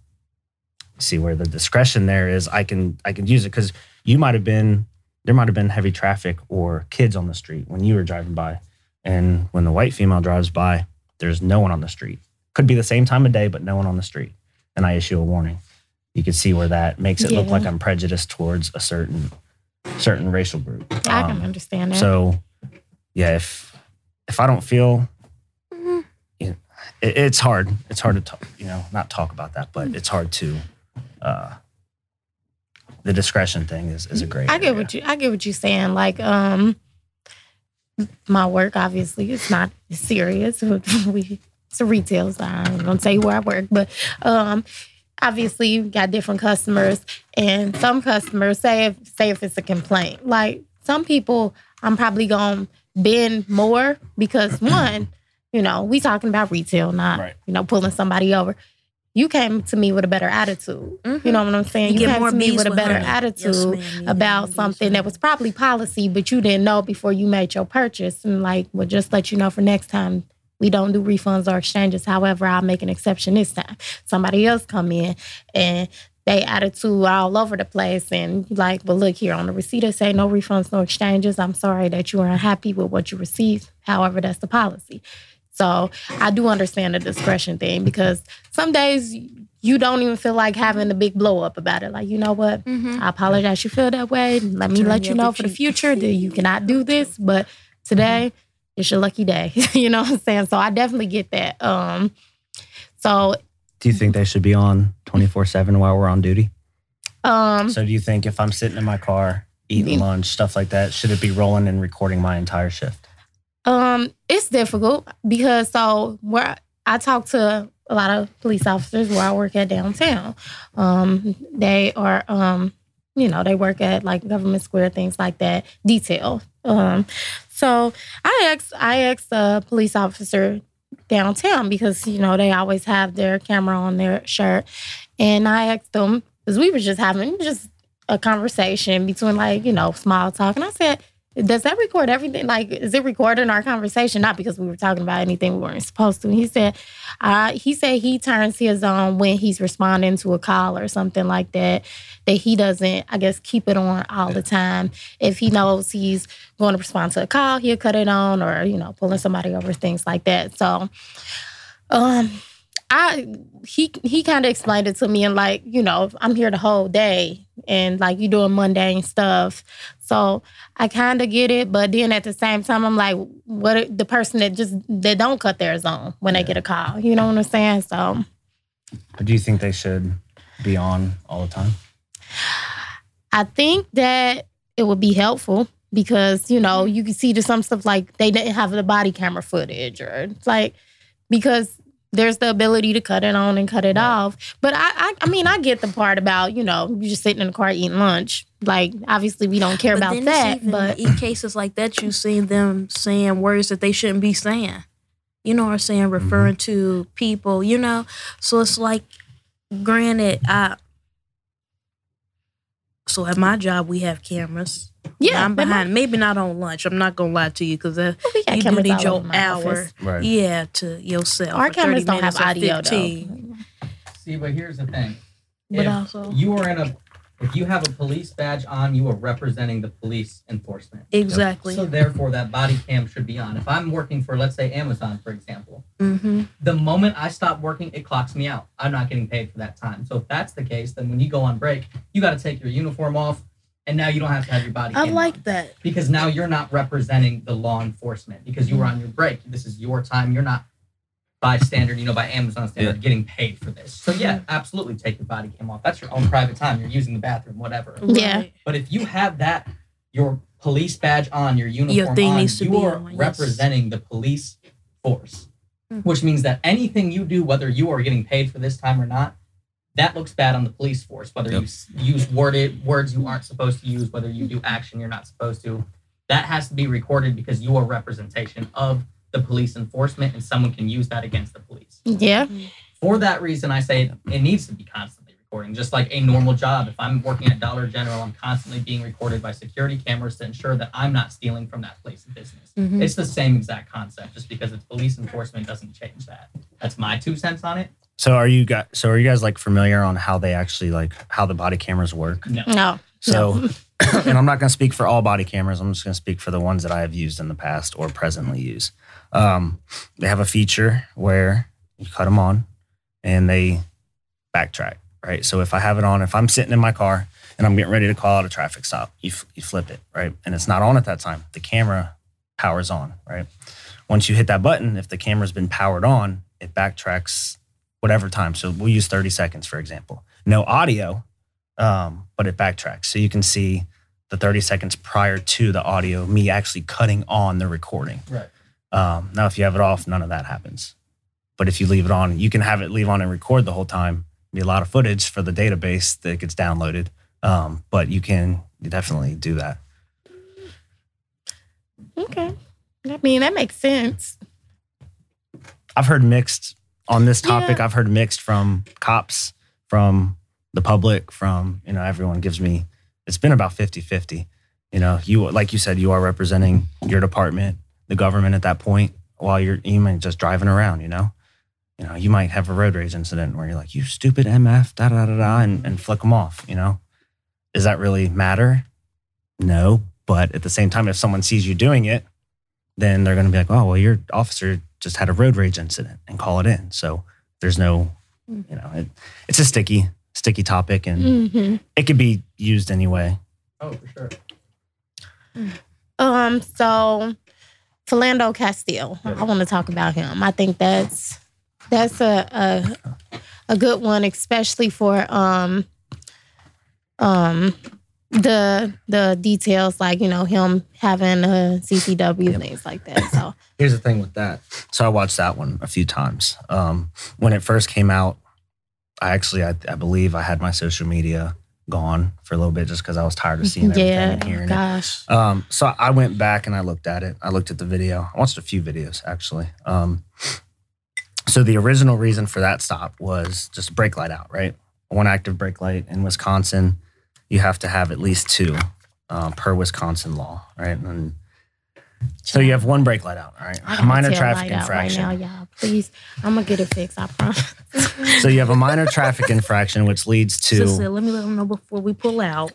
See where the discretion there is, I can I can use it because you might have been there might have been heavy traffic or kids on the street when you were driving by. And when the white female drives by, there's no one on the street. Could be the same time of day, but no one on the street. And I issue a warning. You can see where that makes it look like I'm prejudiced towards a certain certain racial group. I can Um, understand that. So, yeah, if if I don't feel, Mhm. you know, it, it's hard. It's hard to talk, you know, not talk about that, but it's hard to. Uh, the discretion thing is is a great. I get what you I get what you're saying. Like, um, my work obviously it's not serious. we it's a retail, so I'm gonna tell you where I work, but um, obviously you got different customers, and some customers say if say if it's a complaint, like some people I'm probably gonna bend more because one, you know, we talking about retail, not Right. you know pulling somebody over. You came to me with a better attitude. You mm-hmm. know what I'm saying? You You, came to me with a better honey. attitude Yes, ma'am. You get about more something that was probably policy, but you didn't know before you made your purchase. And like, well, just let you know for next time, we don't do refunds or exchanges. However, I'll make an exception this time. Somebody else come in and they attitude all over the place and like, well, look here on the receipt, it say no refunds, no exchanges. I'm sorry that you were unhappy with what you received. However, that's the policy. So I do understand the discretion thing because some days you don't even feel like having a big blow up about it. Like, you know what? Mhm. I apologize you feel that way. Let me Turn let you know for the future that you cannot do this. But today, it's your lucky day. you know what I'm saying? So I definitely get that. Um, so Do you think they should be on 24 7 while we're on duty? um, So do you think if I'm sitting in my car, eating Mhm. lunch, stuff like that, should it be rolling and recording my entire shift? Um, it's difficult because so where I talk to a lot of police officers where I work at downtown. Um, they are um, you know, they work at like government square, things like that, detail. Um, so I asked I asked a police officer downtown because, you know, they always have their camera on their shirt. And I asked them, because we were just having just a conversation between like, you know, small talk. And I said, does that record everything? Like, is it recording our conversation? Not because we were talking about anything we weren't supposed to. He said, uh, he said he turns his on when he's responding to a call or something like that. That he doesn't, I guess, keep it on all the time. If he knows he's going to respond to a call, he'll cut it on, or you know, pulling somebody over, things like that. So, um, I he he kind of explained it to me and like you know I'm here the whole day and like you doing mundane stuff, so I kind of get it. But then at the same time I'm like, what the person that just that don't cut theirs on when they get a call, you know what I'm saying? So but do you think they should be on all the time? I think that it would be helpful because you know you can see to some stuff like they didn't have the body camera footage or it's like because there's the ability to cut it on and cut it off. But I, I, I mean, I get the part about you know you just sitting in the car eating lunch. Like obviously we don't care But about then that, even but in cases like that, you see them saying words that they shouldn't be saying. You know, or saying mm-hmm. referring to people. You know, so it's like, granted, I. So at my job, we have cameras. yeah, I'm that might- behind. Maybe not on lunch. I'm not gonna lie to you because uh, we got you do need your over hour. Right. yeah, to yourself. Our cameras don't have minutes audio 15. though. See, but here's the thing. But if also- you are in a, if you have a police badge on, you are representing the police enforcement. Exactly. So therefore, that body cam should be on. If I'm working for, let's say, Amazon, for example, mm-hmm. the moment I stop working, it clocks me out. I'm not getting paid for that time. So if that's the case, then when you go on break, you got to take your uniform off, and now you don't have to have your body. I cam like on. that. because now you're not representing the law enforcement because you were on your break. This is your time. You're not by standard, you know, by Amazon standard, getting paid for this. So yeah, absolutely take your body cam off. That's your own private time. You're using the bathroom, whatever. Yeah. But if you have that, your police badge on, your uniform thing on, needs to you be are on, yes. representing the police force, Mhm. which means that anything you do, whether you are getting paid for this time or not, that looks bad on the police force. Whether Yep. you use worded words you aren't supposed to use, whether you do action you're not supposed to, that has to be recorded because you are representation of the police enforcement, and someone can use that against the police. Yeah, For that reason, I say it needs to be constantly recording, just like a normal job. If I'm working at Dollar General, I'm constantly being recorded by security cameras to ensure that I'm not stealing from that place of business. Mhm. It's the same exact concept. Just because it's police enforcement doesn't change that. That's my two cents on it. So are you guys? So are you guys like familiar on how they actually like how the body cameras work? No. no, So, and I'm not going to speak for all body cameras. I'm just going to speak for the ones that I have used in the past or presently use. Um, they have a feature where you cut them on and they backtrack, right? So if I have it on, if I'm sitting in my car and I'm getting ready to call out a traffic stop, you, f- you flip it, right? And it's not on at that time. The camera powers on, right? Once you hit that button, if the camera's been powered on, it backtracks whatever time. So we'll use 30 seconds, for example. No audio, um, but it backtracks. So you can see the 30 seconds prior to the audio, me actually cutting on the recording. Right. Um, now, if you have it off, none of that happens. But if you leave it on, you can have it leave on and record the whole time. Be a lot of footage for the database that gets downloaded. Um, but you can definitely do that. okay. I mean, that makes sense. I've heard mixed on this topic. Yeah. I've heard mixed from cops, from the public, from, you know, everyone gives me, it's been about 50 50. You know, you, like you said, you are representing your department, the government at that point, while you're, you might just driving around, you know? You know, you might have a road rage incident where you're like, you stupid MF, da da da da, and, and flick them off, you know? Does that really matter? No. But at the same time, if someone sees you doing it, then they're going to be like, oh, well, your officer just had a road rage incident and call it in. So there's no, mm. you know, it, it's a sticky, sticky topic and hmm it could be used anyway. Oh, for sure. Um, so Philando Castile, I want to talk about him. I think that's that's a a, a good one, especially for um um the the details like you know him having a CCW Yep. things like that. So Here's the thing with that. So I watched that one a few times. Um, when it first came out, I actually, I, I believe I had my social media gone for a little bit just because I was tired of seeing everything yeah, and hearing it. gosh, Um, so I went back and I looked at it. I looked at the video. I watched a few videos actually. Um, so the original reason for that stop was just brake light out, right? One active brake light in Wisconsin, you have to have at least two um, per Wisconsin law, right? And so you have one brake light out, all right? I A got my minor traffic infraction. right now, y'all. Please, I'm gonna get it fixed. I promise. So you have a minor traffic infraction, which leads to Sister, let me let them know before we pull out.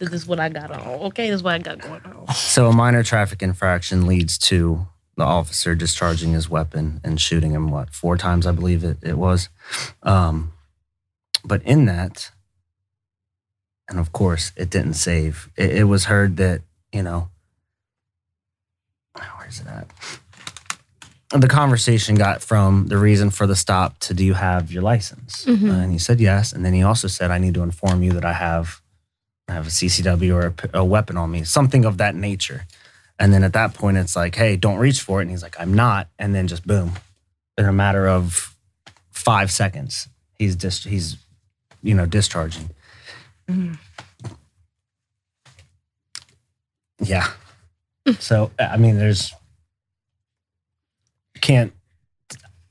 This is what I got on. Okay, this is what I got going on. So a minor traffic infraction leads to the officer discharging his weapon and shooting him what four times I believe it, it was. Um, but in that, and of course it didn't save. It, it was heard that you know where's it at? The conversation got from the reason for the stop to do you have your license? Mhm. and he said yes. And then he also said I need to inform you that I have I have a CCW or a weapon on me, something of that nature. And then at that point, it's like, hey, don't reach for it. And he's like, I'm not. And then just boom, in a matter of five seconds, he's dis- he's you know discharging. Mm. Yeah. so I mean, there's can't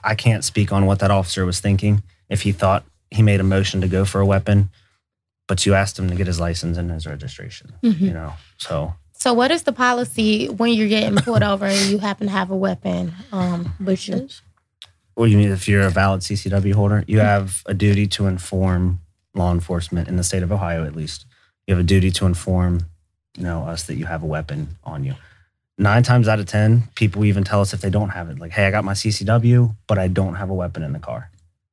I can't speak on what that officer was thinking if he thought he made a motion to go for a weapon, but you asked him to get his license and his registration. Mhm. You know, so So, what is the policy when you're getting pulled over and you happen to have a weapon um, with you? Well, you mean if you're a valid CCW holder, you have a duty to inform law enforcement in the state of Ohio, at least. You have a duty to inform, you know, us that you have a weapon on you. Nine times out of ten, people even tell us if they don't have it, like, "Hey, I got my CCW, but I don't have a weapon in the car,"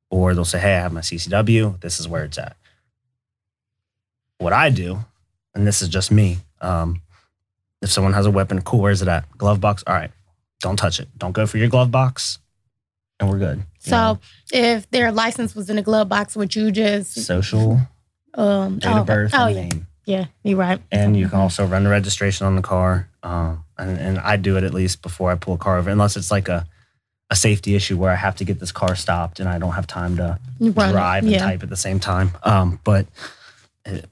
or they'll say, "Hey, I have my CCW. This is where it's at." What I do, and this is just me, um, if someone has a weapon, cool. Where's it at? Glove box. All right, don't touch it. Don't go for your glove box, and we're good. So, know? if their license was in a glove box, would you just social, um, date oh, of birth, Oh, and yeah, name. Yeah, you're right. And you can also run the registration on the car. Um, and, and I do it at least before I pull a car over, unless it's like a, a safety issue where I have to get this car stopped and I don't have time to run drive and yeah. type at the same time. Um, but it,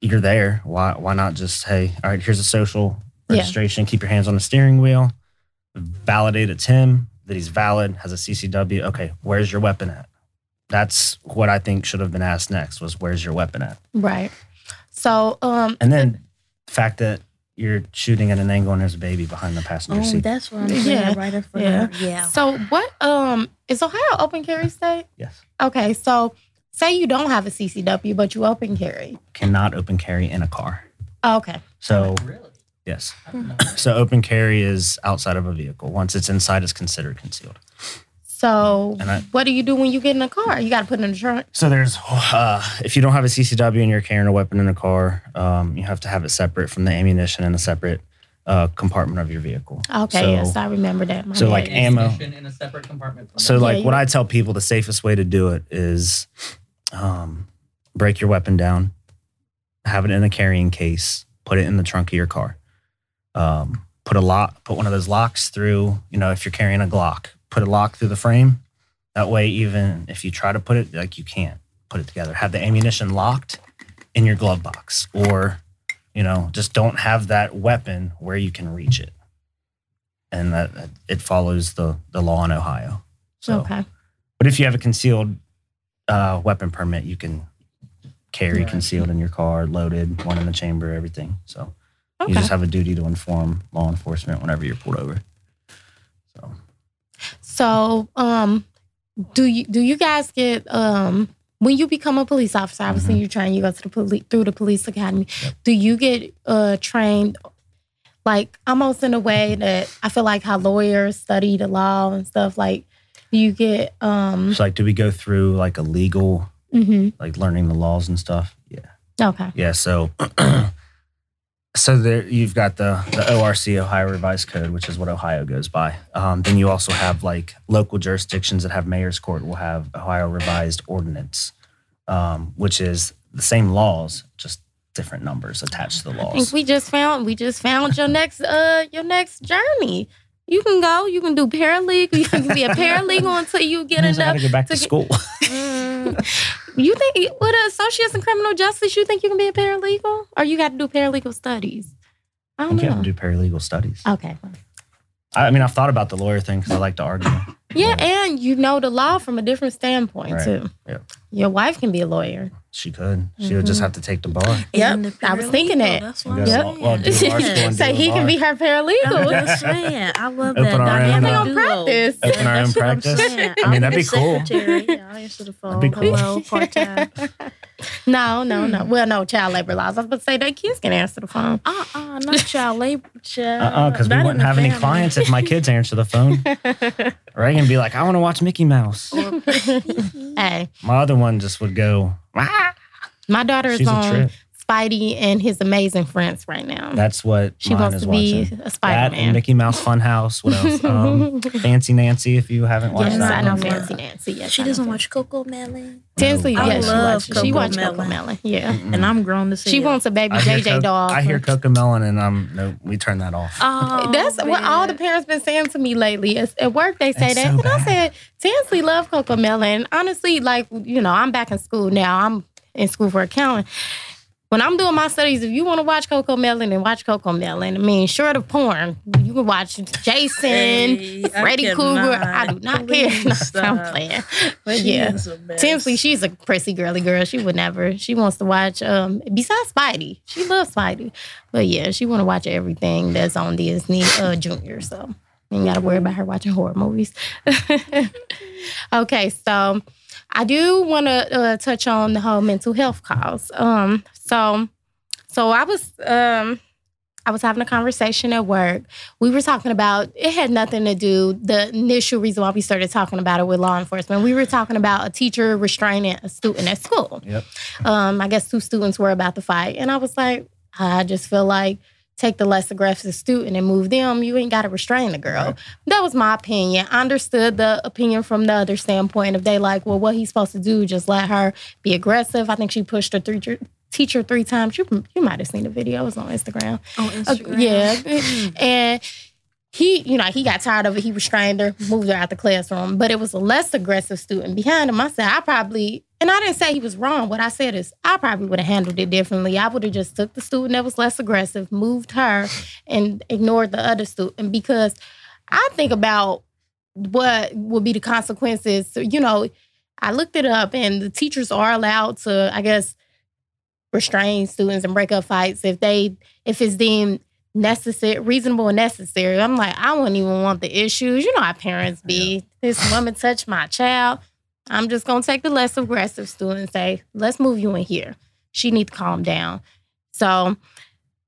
you're there. Why why not just hey, all right, here's a social Yeah. registration. Keep your hands on the steering wheel. Validate it's him that he's valid, has a CCW. Okay, where's your weapon at? That's what I think should have been asked next. Was where's your weapon at? Right. So, um, And then the fact that you're shooting at an angle and there's a baby behind the passenger Oh, seat. that's what I'm Yeah, saying. Right in front yeah. of her. Yeah. so what? Um, is Ohio open carry state? Yes. Okay, so say you don't have a CCW, but you open carry. Cannot open carry in a car. Oh, okay. So Really? yes. I didn't know that. So open carry is outside of a vehicle. Once it's inside, it's considered concealed. So I- what do you do when you get in a car? You got to put it in the trunk. So there's, uh, if you don't have a CCW and you're carrying a weapon in a car, um, you have to have it separate from the ammunition in a separate uh, compartment of your vehicle. Okay, So- yes, I remember that. My so, bad. like, ammo- in a separate compartment. from So, the- like, Yeah, what I tell people, the safest way to do it is um, break your weapon down, have it in a carrying case, put it in the trunk of your car. Um, put a lock, put one of those locks through. You know, if you're carrying a Glock, put a lock through the frame. That way, even if you try to put it, like you can't put it together. Have the ammunition locked in your glove box, or you know, just don't have that weapon where you can reach it. and that it follows the the law in Ohio. So, Okay. but if you have a concealed uh, weapon permit, you can carry Right. concealed in your car, loaded, one in the chamber, everything. So Okay. you just have a duty to inform law enforcement whenever you're pulled over. So So, um, do you do you guys get um when you become a police officer? Obviously, Mhm. you train. You go to the police through the police academy. Yep. Do you get uh trained like almost in a way that I feel like how lawyers study the law and stuff? Like, do you get um? So like, do we go through like a legal, mhm. like learning the laws and stuff? Yeah, Okay. yeah. So, so there you've got the the ORC Ohio Revised Code, which is what Ohio goes by. Um, then you also have like local jurisdictions that have mayor's court will have Ohio Revised Ordinance, um, which is the same laws, just different numbers attached to the I think laws. we just found we just found your next uh your next journey. You can go. You can do paralegal. You can be a paralegal until you get Means I enough. gotta go back to to get- school. Mm. You think with an associates in criminal justice, you think you can be a paralegal, or you got to do paralegal studies? I don't you know. to do paralegal studies. okay. I, I mean, I've thought about the lawyer thing because I like to argue. Yeah, Yeah. and you know the law from a different standpoint Right. too. Yeah. Your wife can be a lawyer. She could. She would just have to take the bar. Yep, I was thinking paralegal, that. Oh, that's what You I'm Yep. wa- well, saying. bar school and so he can be her I'm paralegal. Oh, just saying. I love Open that our own, dynamic duo. practice. Open our own That's what I'm practice. I mean, that'd be be cool. secretary. I'll answer the phone. That'd be cool. Hello, part time. no, no, no. Hmm. Well, no child labor laws. I was about to say that kids can answer the phone. Uh uh not child labor. Child. Uh uh because we wouldn't the have any clients if my kids answer the phone. Reagan would be like, I want to watch Mickey Mouse. Hey, My other one just would go, "Ah." my daughter is she's a on trip. Spidey and his amazing friends right now. That's what she mine wants is to be watching. a That Spider and Man. Mickey Mouse Funhouse. What else? Um, Fancy Nancy, if you haven't watched yes, Yes, I know one. one. Fancy Nancy. Yes, she I doesn't watch CoComelon. Tinsley, No. yes, I she love watches. She Coco watched Melon. CoComelon. Yeah. Mm-mm. And I'm grown to see She it. wants a baby I hear, JJ Co- doll. I hear CoComelon and I'm no, we turn that off. Oh, That's what all the parents been saying to me lately. It's, at work, they say It's that. so and I said, Tinsley love CoComelon. Honestly, like, you know, I'm back in school now. I'm in school for accounting. When I'm doing my studies, if you want to watch CoComelon, then watch CoComelon. I mean, short of porn, you can watch Jason, Hey, Freddy Krueger. I do not care. No, I'm playing. But yeah. Tinsley, she's a prissy girly girl. She would never. She wants to watch. Um, besides Spidey, she loves Spidey. But yeah, she want to watch everything that's on Disney uh, Junior. So you ain't got to worry about her watching horror movies. okay, so I do want to uh, touch on the whole mental health cause. Um, so so I was um. I was having a conversation at work. We were talking about it had nothing to do. The initial reason why we started talking about it with law enforcement, we were talking about a teacher restraining a student at school. Yep. Um, I guess two students were about to fight, and I was like, I just feel like take the less aggressive student and move them. You ain't got to restrain the girl. Right. That was my opinion. I understood the opinion from the other standpoint. If they like, well, what he's supposed to do, just let her be aggressive. I think she pushed her three teacher three times. You you might have seen the video. It was on Instagram. on Uh, Instagram. yeah. and he, you know, he got tired of it. He restrained her, moved her out the classroom. But it was a less aggressive student behind him. I said, I probably, and I didn't say he was wrong. What I said is, I probably would have handled it differently. I would have just took the student that was less aggressive, moved her, and ignored the other student because I think about what would be the consequences. So, you know, I looked it up, and the teachers are allowed to, I guess, restrain students and break up fights if they if it's deemed necessary, reasonable and necessary. I'm like, I wouldn't even want the issues. You know how parents be. This woman touched my child. I'm just gonna take the less aggressive student and say, let's move you in here. She needs to calm down. So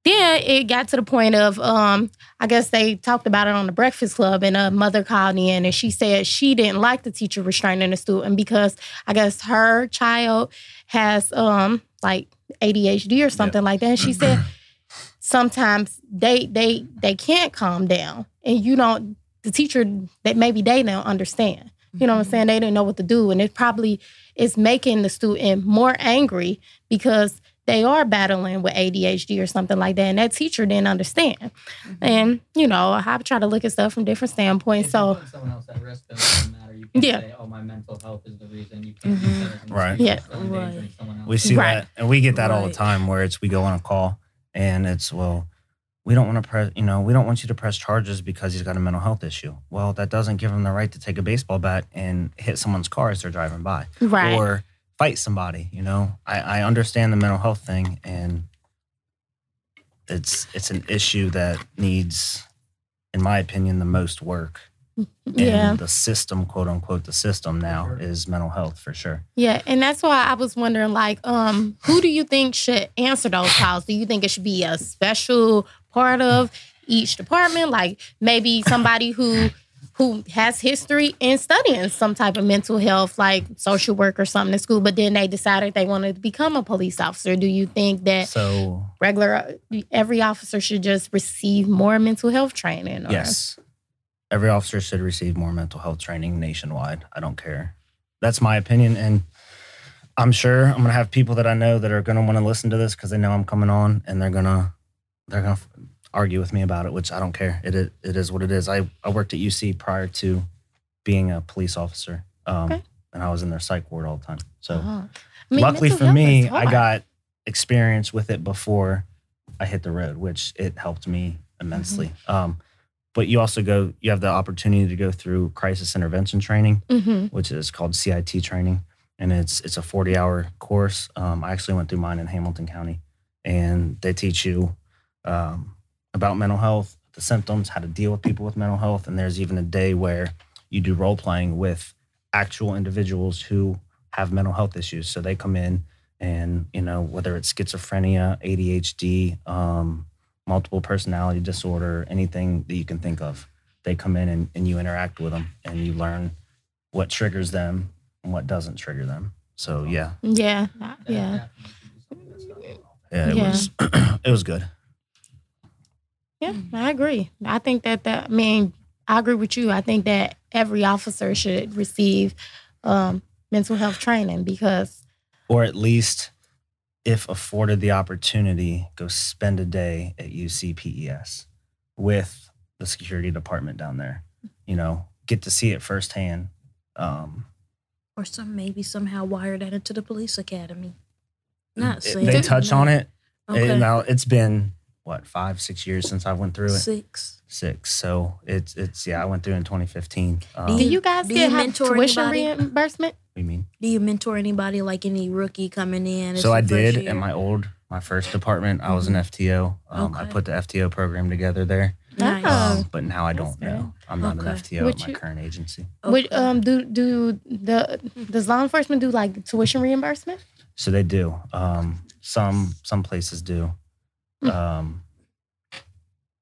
then it got to the point of um, I guess they talked about it on the Breakfast Club, and a mother called in and she said she didn't like the teacher restraining the student because I guess her child has um like ADHD or something like that. And she said sometimes they they they can't calm down, and you don't. The teacher that maybe they don't understand. You know what I'm saying? They didn't know what to do, and it probably is making the student more angry because they are battling with ADHD or something like that, and that teacher didn't understand. And you know, I try to look at stuff from different standpoints. If So you're putting someone else at risk, then it doesn't matter. You can Yeah. say, "Oh, my mental health is the reason." You can't Mhm. use that Right. Yeah. Right. We see Right. that, and we get that all the time, where it's we go on a call and it's well, we don't want to press, you know, we don't want you to press charges because he's got a mental health issue. Well, that doesn't give him the right to take a baseball bat and hit someone's car as they're driving by Right. or fight somebody. You know, I, I understand the mental health thing, and it's it's an issue that needs, in my opinion, the most work. yeah. And the system, quote unquote, the system now is mental health for sure. Yeah, and that's why I was wondering, like, um, who do you think should answer those calls? Do you think it should be a special part of each department, like maybe somebody who who has history in studying some type of mental health, like social work or something in school, but then they decided they wanted to become a police officer? Do you think that So regular every officer should just receive more mental health training? Or? Yes. Every officer should receive more mental health training nationwide. I don't care. That's my opinion. And I'm sure I'm gonna have people that I know that are gonna want to listen to this because they know I'm coming on and they're gonna they're gonna f- argue with me about it, which I don't care. It is, it is what it is. I, I worked at UC prior to being a police officer. Um, Okay. and I was in their psych ward all the time. So Uh-huh. I mean, luckily for me, I got experience with it before I hit the road, which it helped me immensely. Mm-hmm. Um, but you also go, you have the opportunity to go through crisis intervention training, Mhm. which is called CIT training, and it's it's a forty hour course. Um, I actually went through mine in Hamilton County, and they teach you um, about mental health, the symptoms, how to deal with people with mental health, and there's even a day where you do role playing with actual individuals who have mental health issues. So they come in and, you know, whether it's schizophrenia, ADHD, um, multiple personality disorder, anything that you can think of, they come in and, and you interact with them and you learn what triggers them and what doesn't trigger them. So yeah, Yeah, That yeah. definitely should be good stuff. yeah, it Yeah. was it was good. Yeah, I agree. I think that that I mean, I agree with you. I think that every officer should receive um, mental health training because Or at least if afforded the opportunity, go spend a day at UCPES with the security department down there. You know, get to see it firsthand. Um, Or some maybe somehow wire that into the police academy. Not saying they touch on it. Okay. And now it's been what five, six years since I went through it. Six. Six. So it's it's yeah, I went through in 2015. Um, Do do you guys do get you have mentor tuition anybody? reimbursement? what do you mean? Do you mentor anybody like any rookie coming in? So I did year? Mm-hmm. in my old my first department. I was an FTO. Um, I put the FTO program together there. Nice. Oh. Um, but now I don't know. I'm not Okay. an FTO Would at my you- current agency. Would um do do the does law enforcement do like tuition reimbursement? So they do. Um, some some places do. Hmm. Um,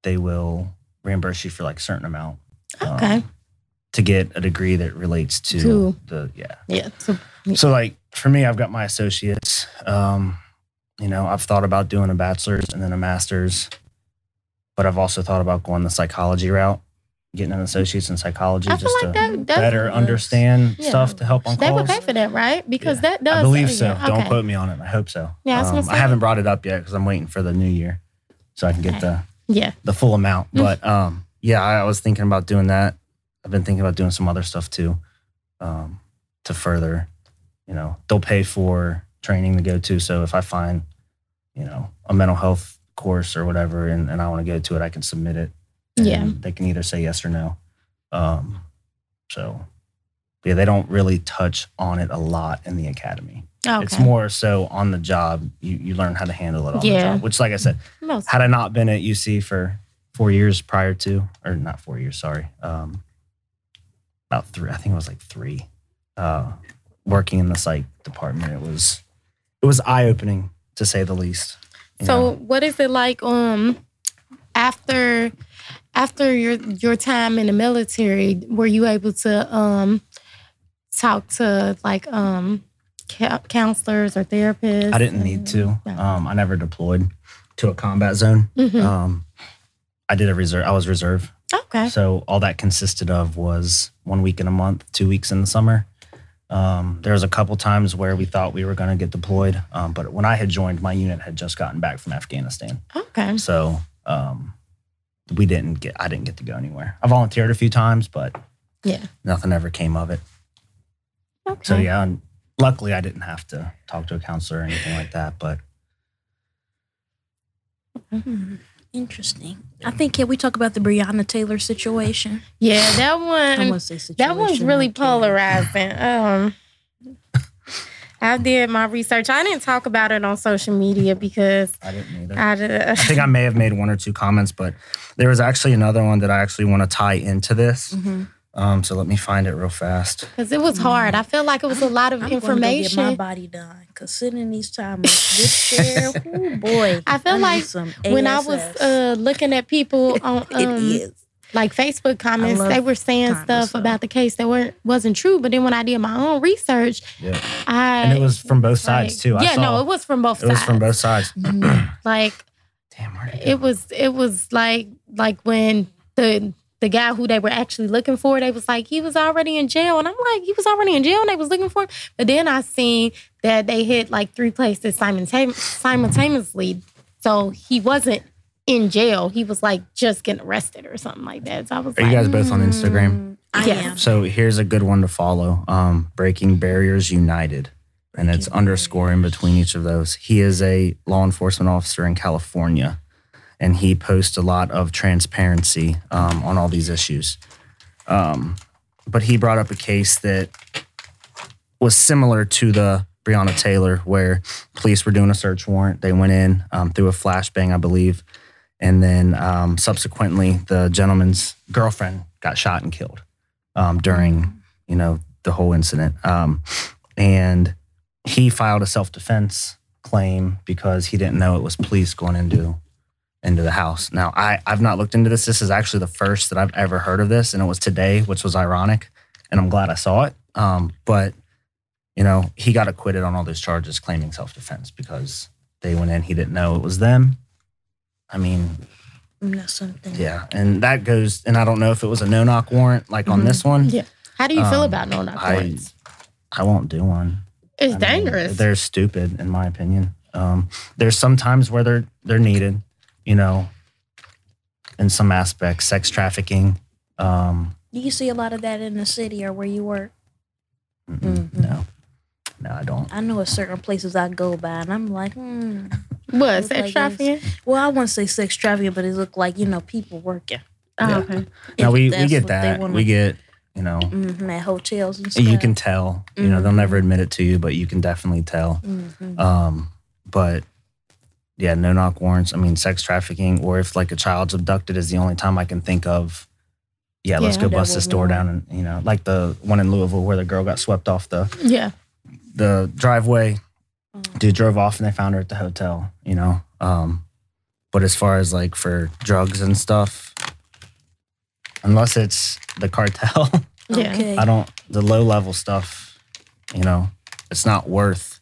they will reimburse you for like a certain amount. um, Okay. to get a degree that relates to, To- the yeah. Yeah. So So like for me, I've got my associates. Um, you know, I've thought about doing a bachelor's and then a master's, but I've also thought about going the psychology route, getting an associate's in psychology I just like to that better understand Yeah. stuff to help on they would pay for that, right? Because Yeah. that does I believe so. Don't quote me on it. I hope so. Yeah, I Um, say- I haven't brought it up yet because I'm waiting for the new year, so I can get Okay. the Yeah. the full amount. Mm. But um, yeah, I was thinking about doing that. I've been thinking about doing some other stuff too, um, to further. You know, they'll pay for training to go to. So if I find, you know, a mental health course or whatever, and, and I want to go to it, I can submit it. Yeah. they can either say yes or no. Um, so yeah, they don't really touch on it a lot in the academy. Okay. It's more so on the job. You you learn how to handle it on the Yeah. job. Which, like I said, Most- had I not been at UC for four years prior to, or not four years, sorry, um, about three, I think it was like three, uh, working in the psych department, it was, it was eye opening to say the least. So know? what is it like um after after your your time in the military were you able to um talk to like um cou- counselors or therapists? I didn't need to. No. Um, I never deployed to a combat zone. Mhm. Um, I did a reserve. I was reserve. Okay. So all that consisted of was one week in a month, two weeks in the summer. Um, there was a couple times where we thought we were going to get deployed, um, but when I had joined, my unit had just gotten back from Afghanistan, Okay. so um, we didn't get. I didn't get to go anywhere. I volunteered a few times, but Yeah. nothing ever came of it. Okay. So yeah, and luckily I didn't have to talk to a counselor or anything like that. But Hmm. Interesting. I think can we talk about the Breonna Taylor situation? Yeah, that I one. want to say situation. That one's really polarizing. Um, I did my research. I didn't talk about it on social media because I didn't either. I, did, I think I may have made one or two comments, but there was actually another one that I actually want to tie into this. Mhm. Um, so let me find it real fast. because it was hard. I feel like it was a lot of I'm gonna go get my body done because sitting in these timers, this chair, oh boy. I feel need like When I was uh, looking at people on it um, is. Like Facebook comments, they were saying Timers, stuff so. about the case that weren't wasn't true. But then when I did my own research, Yeah. I And it was from both like- sides too. I Yeah, saw, no, it was from both it was sides. from both sides. Mm-hmm. Like Damn, where did it, it go? was it was like like when the the guy who they were actually looking for, they was like he was already in jail, and I'm like he was already in jail, and they was looking for him. But then I seen that they hit like three places simultane- simultaneously, so he wasn't in jail. He was like just getting arrested or something like that. So I was Are like, you guys both on Instagram? Mm, I Yeah. am. So here's a good one to follow. Um, Breaking Barriers United. And it's Breaking underscore in between each of those. He is a law enforcement officer in California. And he posts a lot of transparency um, on all these issues. Um, but he brought up a case that was similar to the Breonna Taylor, where police were doing a search warrant. They went in um, through a flashbang, I believe. And then um, subsequently, the gentleman's girlfriend got shot and killed um, during, you know, the whole incident. Um, and he filed a self defense claim because he didn't know it was police going into into the house. Now, I I've not looked into this. This is actually the first that I've ever heard of this, and it was today, which was ironic, and I'm glad I saw it. Um, but you know, he got acquitted on all those charges claiming self defense because they went in, he didn't know it was them. I mean, That's something. yeah, and that goes, and I don't know if it was a no knock warrant like on this one. Yeah. How do you feel Um, about no knock I- warrants? I won't do one. It's I mean, dangerous. they're stupid, in my opinion. Um, there's some times where they're they're needed, you know, in some aspects, sex trafficking. Um, Do you see a lot of that in the city or where you work? mm-mm, Mhm. No, no, I don't. I know at certain places I go by and I'm like, hmm. What Look sex like trafficking? Well, I wouldn't say sex trafficking, but it looked like, you know, people working. Oh, Yeah. okay. Now we we get that. We get you know. Mhm, at hotels and stuff. You can tell, you know, they'll never admit it to you, but you can definitely tell. Mhm. Um, but yeah, no knock warrants. I mean, sex trafficking, or if like a child's abducted, is the only time I can think of. Yeah, let's Yeah, go bust this door be- down, and you know, like the one in Louisville where the girl got swept off the Yeah. the driveway. Dude drove off, and they found her at the hotel. You know, um, but as far as like for drugs and stuff, unless it's the cartel, Yeah. Okay. I don't. The low level stuff, you know, it's not worth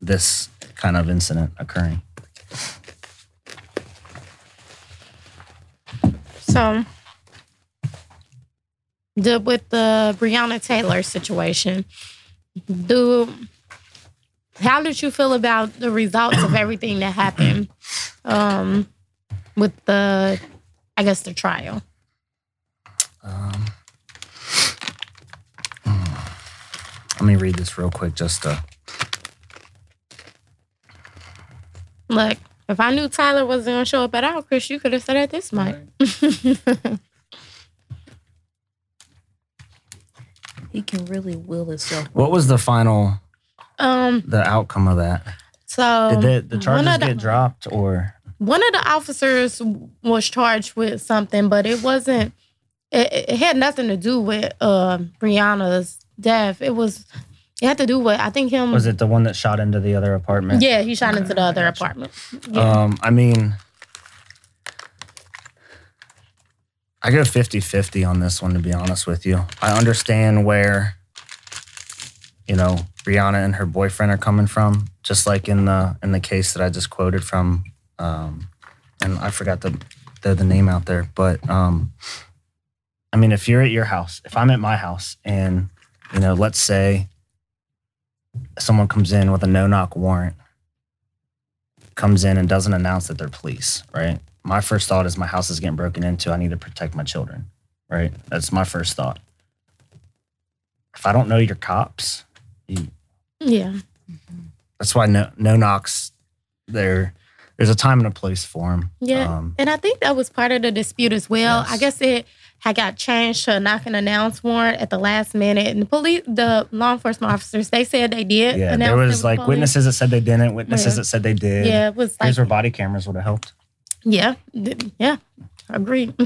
this kind of incident occurring. So, the with the Breonna Taylor situation, do how did you feel about the results of everything that happened um, with the, I guess, the trial? Um, let me read this real quick, just to. Look, if I knew Tyler wasn't gonna show up at all, Chris, you could have said at this mic. He can really will himself. What was the final, um, the outcome of that? so Did the, the charges the- get dropped, or one of the officers was charged with something, but it wasn't. It, it had nothing to do with uh, Breonna's death. It was. It had to do with I think him. was it the one that shot into the other apartment? Yeah, he shot into the other gotcha. apartment. Yeah. Um, I mean, I go 50 50 on this one, to be honest with you. I understand where, you know, Breonna and her boyfriend are coming from, just like in the in the case that I just quoted from, um, and I forgot the, the the name out there, but um, I mean, if you're at your house, if I'm at my house, and you know, let's say someone comes in with a no knock warrant comes in and doesn't announce that they're police, right? My first thought is my house is getting broken into. I need to protect my children, right? That's my first thought. If I don't know your cops, yeah. that's why no no knocks they're there's a time and a place for them. Yeah. Um, And I think that was part of the dispute as well. Yes. I guess it had got changed to a knock and announce warrant at the last minute. And the police, the law enforcement officers, they said they did. yeah, there was like witnesses that said they didn't, witnesses Yeah. that said they did. Yeah, it was like, Here's where body cameras would have helped. yeah, yeah, agree.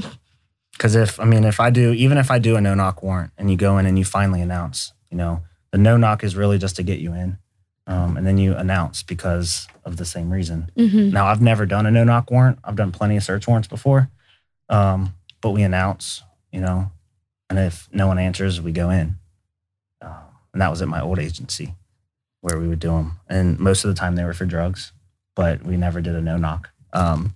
Because if I mean, if I do, even if I do a no knock warrant and you go in and you finally announce, you know, the no knock is really just to get you in, um, and then you announce because of the same reason. hmm Now I've never done a no knock warrant. I've done plenty of search warrants before, um, but we announce, you know, and if no one answers, we go in. Um, and that was at my old agency where we would do them, and most of the time they were for drugs, but we never did a no knock. Um,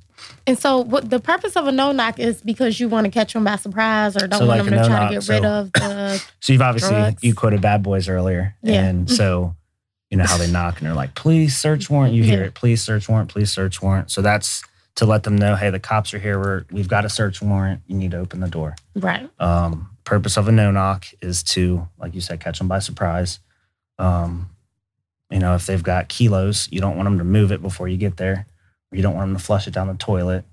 And so, what the purpose of a no knock is because you want to catch them by surprise or don't So want like them to try no-knock, to get rid of the. So you've obviously Drugs. you quoted Bad Boys earlier, Yeah. and so you know how they knock and they're like, "Please search warrant." You hear Yeah. it, "Please search warrant." Please search warrant. So that's to let them know, "Hey, the cops are here. We're we've got a search warrant. You need to open the door." Right. Um, purpose of a no knock is to, like you said, catch them by surprise. Um, you know, if they've got kilos, you don't want them to move it before you get there. You don't want them to flush it down the toilet.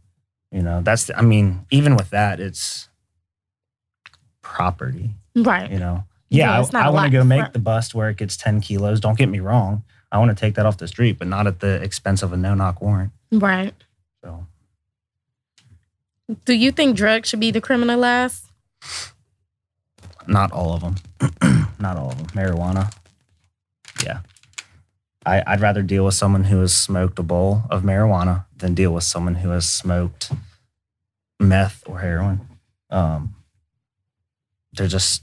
You know, that's. The, I mean, even with that, it's property Right. you know Yeah, yeah, i, I want to go make the bust where it gets 10 kilos don't get me wrong i want to take that off the street but not at the expense of a no-knock warrant Right. so Do you think drugs should be decriminalized? not all of them not all of them marijuana yeah I, i'd rather deal with someone who has smoked a bowl of marijuana than deal with someone who has smoked meth or heroin. Um, they're just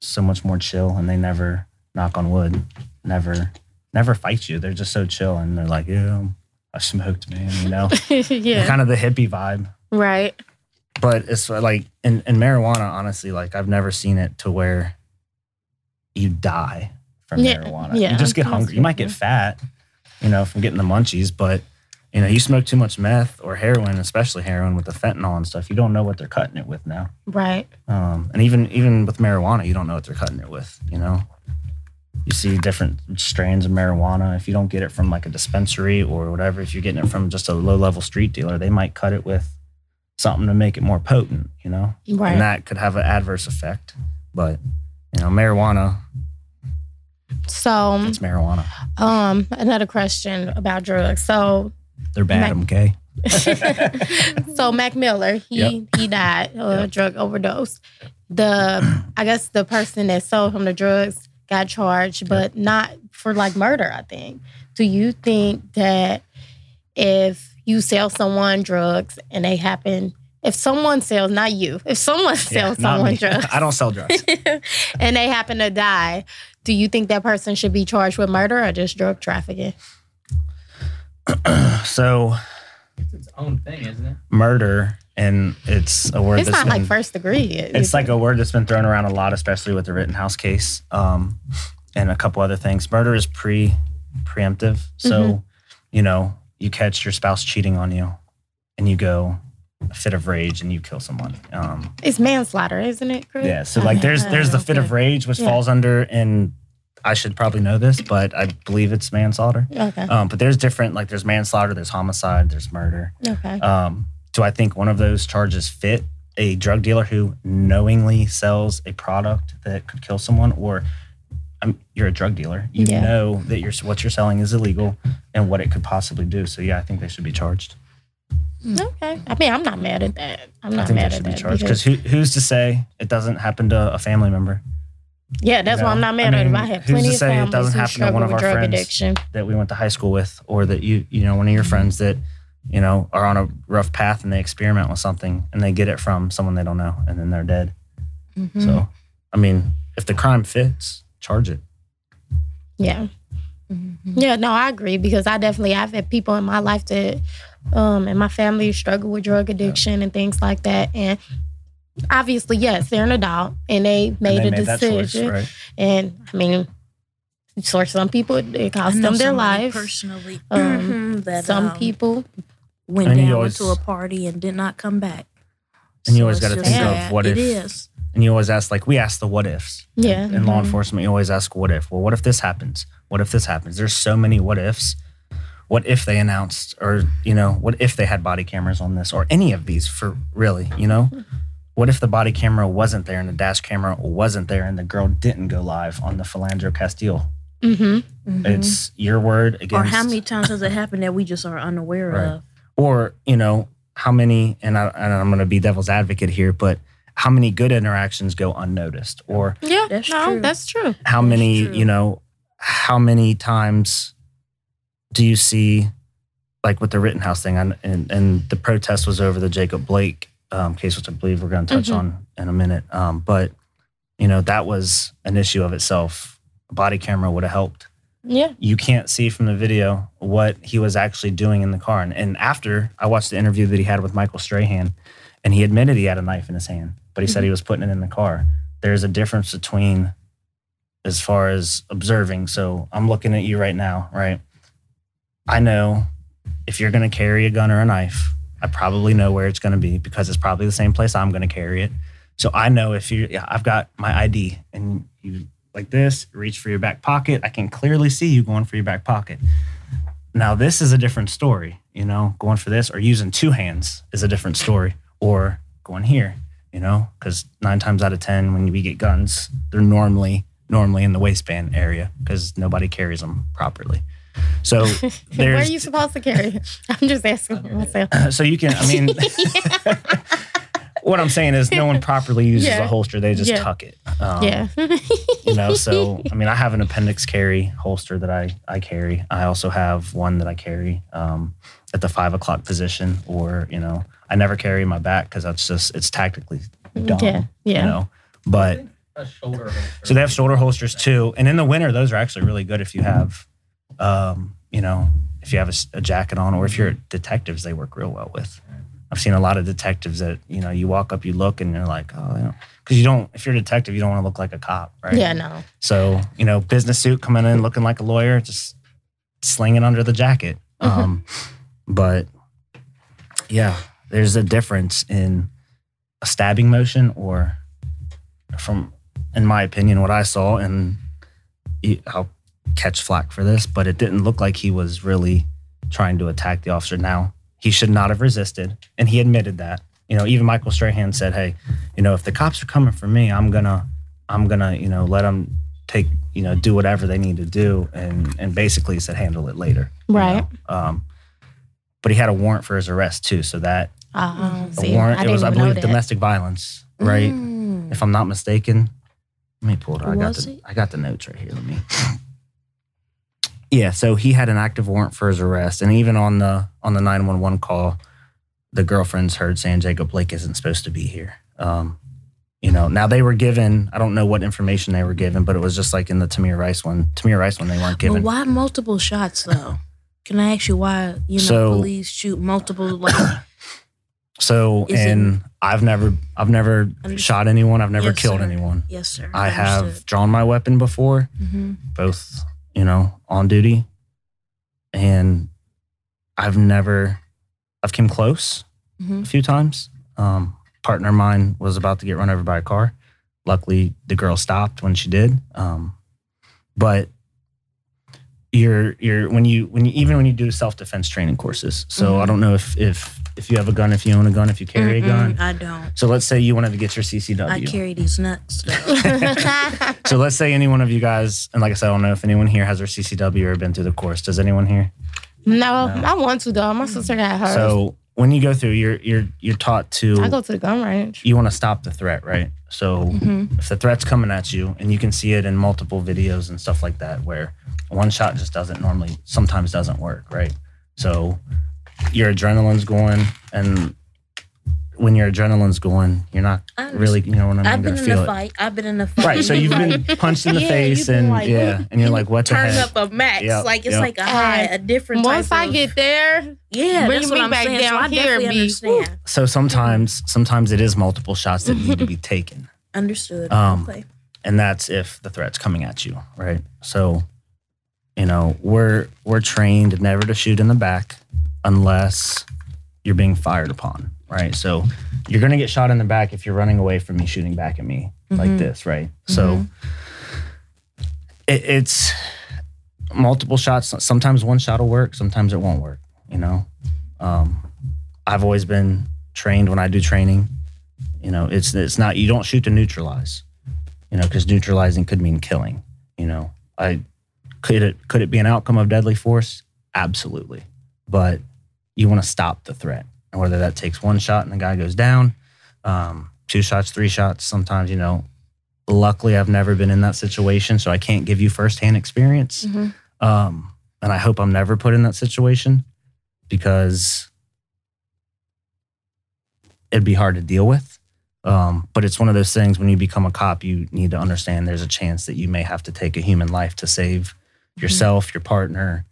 so much more chill and they never knock on wood never never fight you. They're just so chill and they're like yeah i smoked man you know? Yeah. kind of the hippie vibe. Right. but it's like in, in marijuana honestly like i've never seen it to where you die from Yeah, marijuana. yeah, you just get hungry. You might get fat you know from getting the munchies but you know you smoke too much meth or heroin especially heroin with the fentanyl and stuff you don't know what they're cutting it with now. Right. um, and even even with marijuana you don't know what they're cutting it with you know? You see different strains of marijuana. If you don't get it from like a dispensary or whatever if you're getting it from just a low level street dealer they might cut it with something to make it more potent you know? Right. and that could have an adverse effect. But you know marijuana so, it's marijuana um, another question about drugs. So, they're bad Mac- i'm so Mac Miller, he he died of a Yep. drug overdose. The I guess the person that sold him the drugs got charged, but not for like murder. I think. Do you think that if you sell someone drugs and they happen, if someone sells, not you, if someone sells not someone me. drugs i don't sell drugs and they happen to die, do you think that person should be charged with murder or just drug trafficking? so It's its own thing, isn't it? murder and it's a word It's that's not like first degree. It- it's like a word that's been thrown around a lot, especially with the Rittenhouse case um, and a couple other things. Murder is pre preemptive, so Mm-hmm. you know you catch your spouse cheating on you, and you go a fit of rage and you kill someone. Um, it's manslaughter, isn't it? Chris? yeah, so like there's there's the fit of rage, which Yeah. falls under, and I should probably know this, but I believe it's manslaughter. Okay. Um, but there's different, like there's manslaughter, there's homicide, there's murder. Okay. Um, do I think one of those charges fit a drug dealer who knowingly sells a product that could kill someone, or um, you're a drug dealer, you Yeah. know that you're what you're selling is illegal and what it could possibly do. So yeah, I think they should be charged. Okay. I mean, I'm not mad at that. I'm I not think they mad should at be that. charged because- because who, who's to say it doesn't happen to a family member yeah, that's you why I'm not mad I at it. mean, I have who's plenty to of say it families doesn't who happen to struggle one of with our drug friends? addiction. that we went to high school with, or that you you know one of your friends that you know are on a rough path and they experiment with something and they get it from someone they don't know and then they're dead. Mm-hmm. So, I mean, if the crime fits, charge it. Yeah. Mm-hmm. Yeah, no, I agree because I definitely I've had people in my life that um and my family struggle with drug addiction and things like that. And obviously, yes, they're an adult and they made and they a made that choice, decision. right? And I mean for some people it cost them their somebody life. personally. Um, that Some um, people went you down always- to a party and did not come back. And you So always gotta just think of sad. what it if- is. And you always ask, like, we ask the what ifs. yeah. In law mhm. enforcement, you always ask, what if? Well, what if this happens? What if this happens? There's so many what ifs what if they announced or you know what if they had body cameras on this or any of these for really you know what if the body camera wasn't there and the dash camera wasn't there and the girl didn't go live on the Philando Castile? Mm-hmm. Mhm. It's your word against. or how many times has it happened that we just are unaware Right. of? or you know how many and, I, and i'm going to be devil's advocate here but how many good interactions go unnoticed or Yeah, That's no, true. that's true. how That's many true. you know how many times do you see like with the rittenhouse thing and, and, and the protest was over the jacob blake um, case which i believe we're going to touch Mhm. on in a minute um, but you know that was an issue of itself a body camera would have helped Yeah. you can't see from the video what he was actually doing in the car. And, and after I watched the interview that he had with Michael Strahan, and he admitted he had a knife in his hand, but he said he was putting it in the car. There's a difference between as far as observing. So I'm looking at you right now, right? I know if you're going to carry a gun or a knife, I probably know where it's going to be because it's probably the same place I'm going to carry it. So I know if you, yeah, I've got my ID and you like this, reach for your back pocket. I can clearly see you going for your back pocket. Now, this is a different story, you know, going for this or using two hands is a different story or going here, you know, because nine times out of 10, when we get guns, they're normally, normally in the waistband area because nobody carries them properly. So Where are you supposed to carry? it? I'm just asking myself. so you can, I mean, what I'm saying is no one properly uses Yeah. a holster. They just Yeah. tuck it. Um, yeah. you know so i mean i have an appendix carry holster that i i carry i also have one that i carry um, at the five o'clock position or you know i never carry my back because that's just it's tactically dumb Yeah, yeah. you know but a shoulder holster. so they have shoulder holsters too and in the winter those are actually really good if you have um, you know if you have a jacket on or if you're detectives they work real well with i've seen a lot of detectives that you know you walk up you look and you're like oh you know because you don't if you're a detective you don't want to look like a cop right Yeah, no. so, you know, business suit coming in looking like a lawyer, just slinging under the jacket. Mm-hmm. Um, but yeah, there's a difference in a stabbing motion or from, in my opinion, what I saw, and I'll catch flack for this, but it didn't look like he was really trying to attack the officer. Now, he should not have resisted, and he admitted that. You know, even Michael Strahan said, "Hey, you know, if the cops are coming for me, I'm gonna, I'm gonna, you know, let them take, you know, do whatever they need to do, and and basically he said handle it later. you Right. know? Um, but he had a warrant for his arrest too, so that Uh, a see, warrant. I it was, I believe, that. domestic violence, right? Mm. If I'm not mistaken. Let me pull it. I got the it? I got the notes right here. Let me. Yeah, so he had an active warrant for his arrest, and even on the on the nine one one call, the girlfriends heard saying Jacob Blake isn't supposed to be here. Um, you know, now they were given. I don't know what information they were given, but it was just like in the Tamir Rice one. Tamir Rice one, they weren't But given. why multiple shots though? Can I ask you why you know So- police shoot multiple like So, Is it- and I've never, I've never Understood. shot anyone. I've never Yes, killed sir. anyone. yes sir I have drawn my weapon before. hmm both, you know, on duty. And I've never, I've came close hmm a few times. Um, partner of mine was about to get run over by a car. Luckily, the girl stopped when she did. Um, but you're you're when you when you even when you do self defense training courses. So I Mhm. don't know if if if you have a gun, if you own a gun, if you carry a gun. I don't. So let's say you wanted to get your CCW. I carry these nuts though. So let's say any one of you guys, and like I said, I don't know if anyone here has their CCW or been through the course. Does anyone here? no, No. I want to though. My sister got hers. So when you go through, you're you're you're taught to I to go to the gun range. you want to stop the threat, right? So hmm if the threat's coming at you, and you can see it in multiple videos and stuff like that, where one shot just doesn't normally sometimes doesn't work, right? So your adrenaline's going, and when your adrenaline's going, you're not really, you know what I mean, I've been in feel a it. fight. I've been in a fight. Right. So you've been punched in the Yeah, face, and like, yeah, and you're like, what the turn heck? up a max. Yep, like it's yep. like a high, a different. Once type I of- get there, yeah, bring that's me what I'm back saying. down I here, definitely B. understand. So sometimes, sometimes it is multiple shots that need to be taken, Understood. Um, okay. and that's if the threat's coming at you, right? So, you know, we're we're trained never to shoot in the back unless you're being fired upon, right? So you're gonna get shot in the back if you're running away from me shooting back at me like Mhm. this, right? So it, it's multiple shots. Sometimes one shot will work. Sometimes it won't work. You know, um, I've always been trained when I do training. You know, it's it's not you don't shoot to neutralize. You know, because neutralizing could mean killing. You know, I could it could it be an outcome of deadly force? Absolutely, but you want to stop the threat, and whether that takes one shot and the guy goes down, um, two shots, three shots. Sometimes you know. Luckily, I've never been in that situation, so I can't give you firsthand experience. Mhm. Um, and I hope I'm never put in that situation because it'd be hard to deal with. Um, but it's one of those things when you become a cop, you need to understand there's a chance that you may have to take a human life to save yourself, your partner,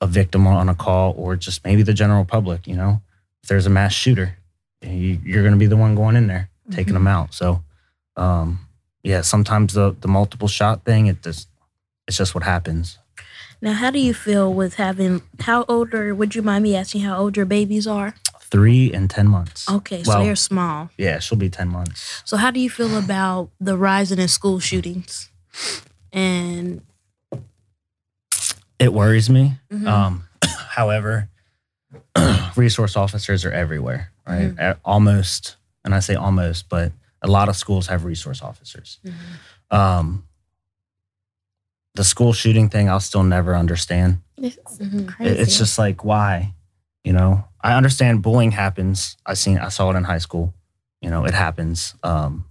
a victim on a call, or just maybe the general public. You know, if there's a mass shooter, you, you're going to be the one going in there taking them out. So, um, yeah, sometimes the the multiple shot thing, it just it's just what happens. Now, how do you feel with having how old would you mind me asking how old your babies are? Three and ten months. Okay, so Well- they're small. Yeah, she'll be ten months. So how do you feel about the rising in school shootings? And It worries me. Mhm. Um, however, resource officers are everywhere, right? A- Almost, and I say almost, but a lot of schools have resource officers. Um, the school shooting thing, I'll still never understand. It's Mhm. crazy. It's just like why, you know. I understand bullying happens. I seen, I saw it in high school. You know, it happens. Um,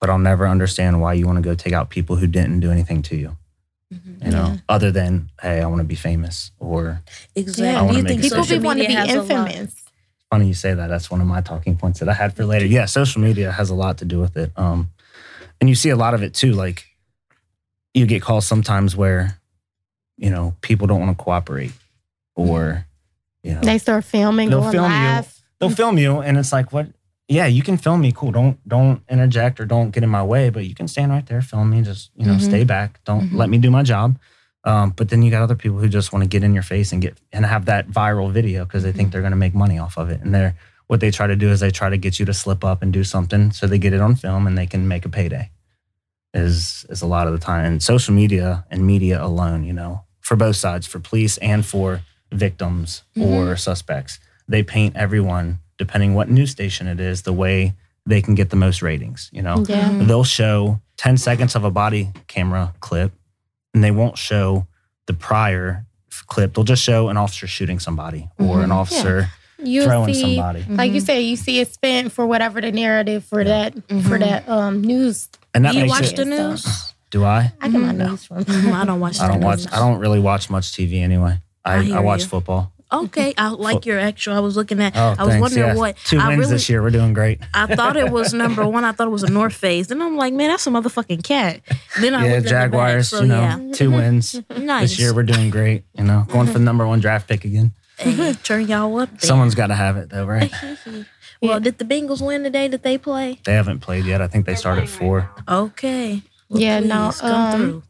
but I'll never understand why you want to go take out people who didn't do anything to you. Mhm. You know, Yeah. other than hey, I want to be famous or exactly. I wanna you make think people be want to be has a infamous. funny you say that. That's one of my talking points that I had for later. Yeah, social media has a lot to do with it. Um, and you see a lot of it too. Like you get calls sometimes where, you know, people don't want to cooperate, or you know, They start filming, They'll going film you. they'll film you, and it's like, what? Yeah, you can film me. Cool. Don't don't interject or don't get in my way. But you can stand right there, film me. Just you know, Mhm. stay back. Don't Mhm. let me do my job. Um, but then you got other people who just want to get in your face and get and have that viral video because they think they're going to make money off of it. And they're what they try to do is they try to get you to slip up and do something so they get it on film and they can make a payday. Is is a lot of the time and social media and media alone, you know, for both sides, for police and for victims or suspects, they paint everyone depending what news station it is the way they can get the most ratings. You know, Yeah. Mhm. they'll show 10 seconds of a body camera clip and they won't show the prior clip. They'll just show an officer shooting somebody or an Mhm. officer You throwing see, somebody. like you Mhm. said, you see it spent for whatever the narrative for that for Mhm. that um news. And that Do you makes watch it. the news? Do I? I get my Mhm. news from. I don't watch. I don't the watch. news. I don't really watch much TV anyway. I, I I, watch you. football. Okay, I like your actual. I was looking at. Oh, I was thanks. wondering Yeah. what. Two I wins really, this year. We're doing great. I thought it was number one. I thought it was a North Face. Then I'm like, man, that's a motherfucking cat. Then I yeah, looked Jaguars. The back, so you know, yeah, two wins nice. this year. We're doing great. You know, going for the number one draft pick again. Hey, turn y'all up. There. Someone's got to have it though, right? well, did the Bengals win today? Did they play? They haven't played yet. I think they start at four. Okay. Well, Yeah, no, come um, through.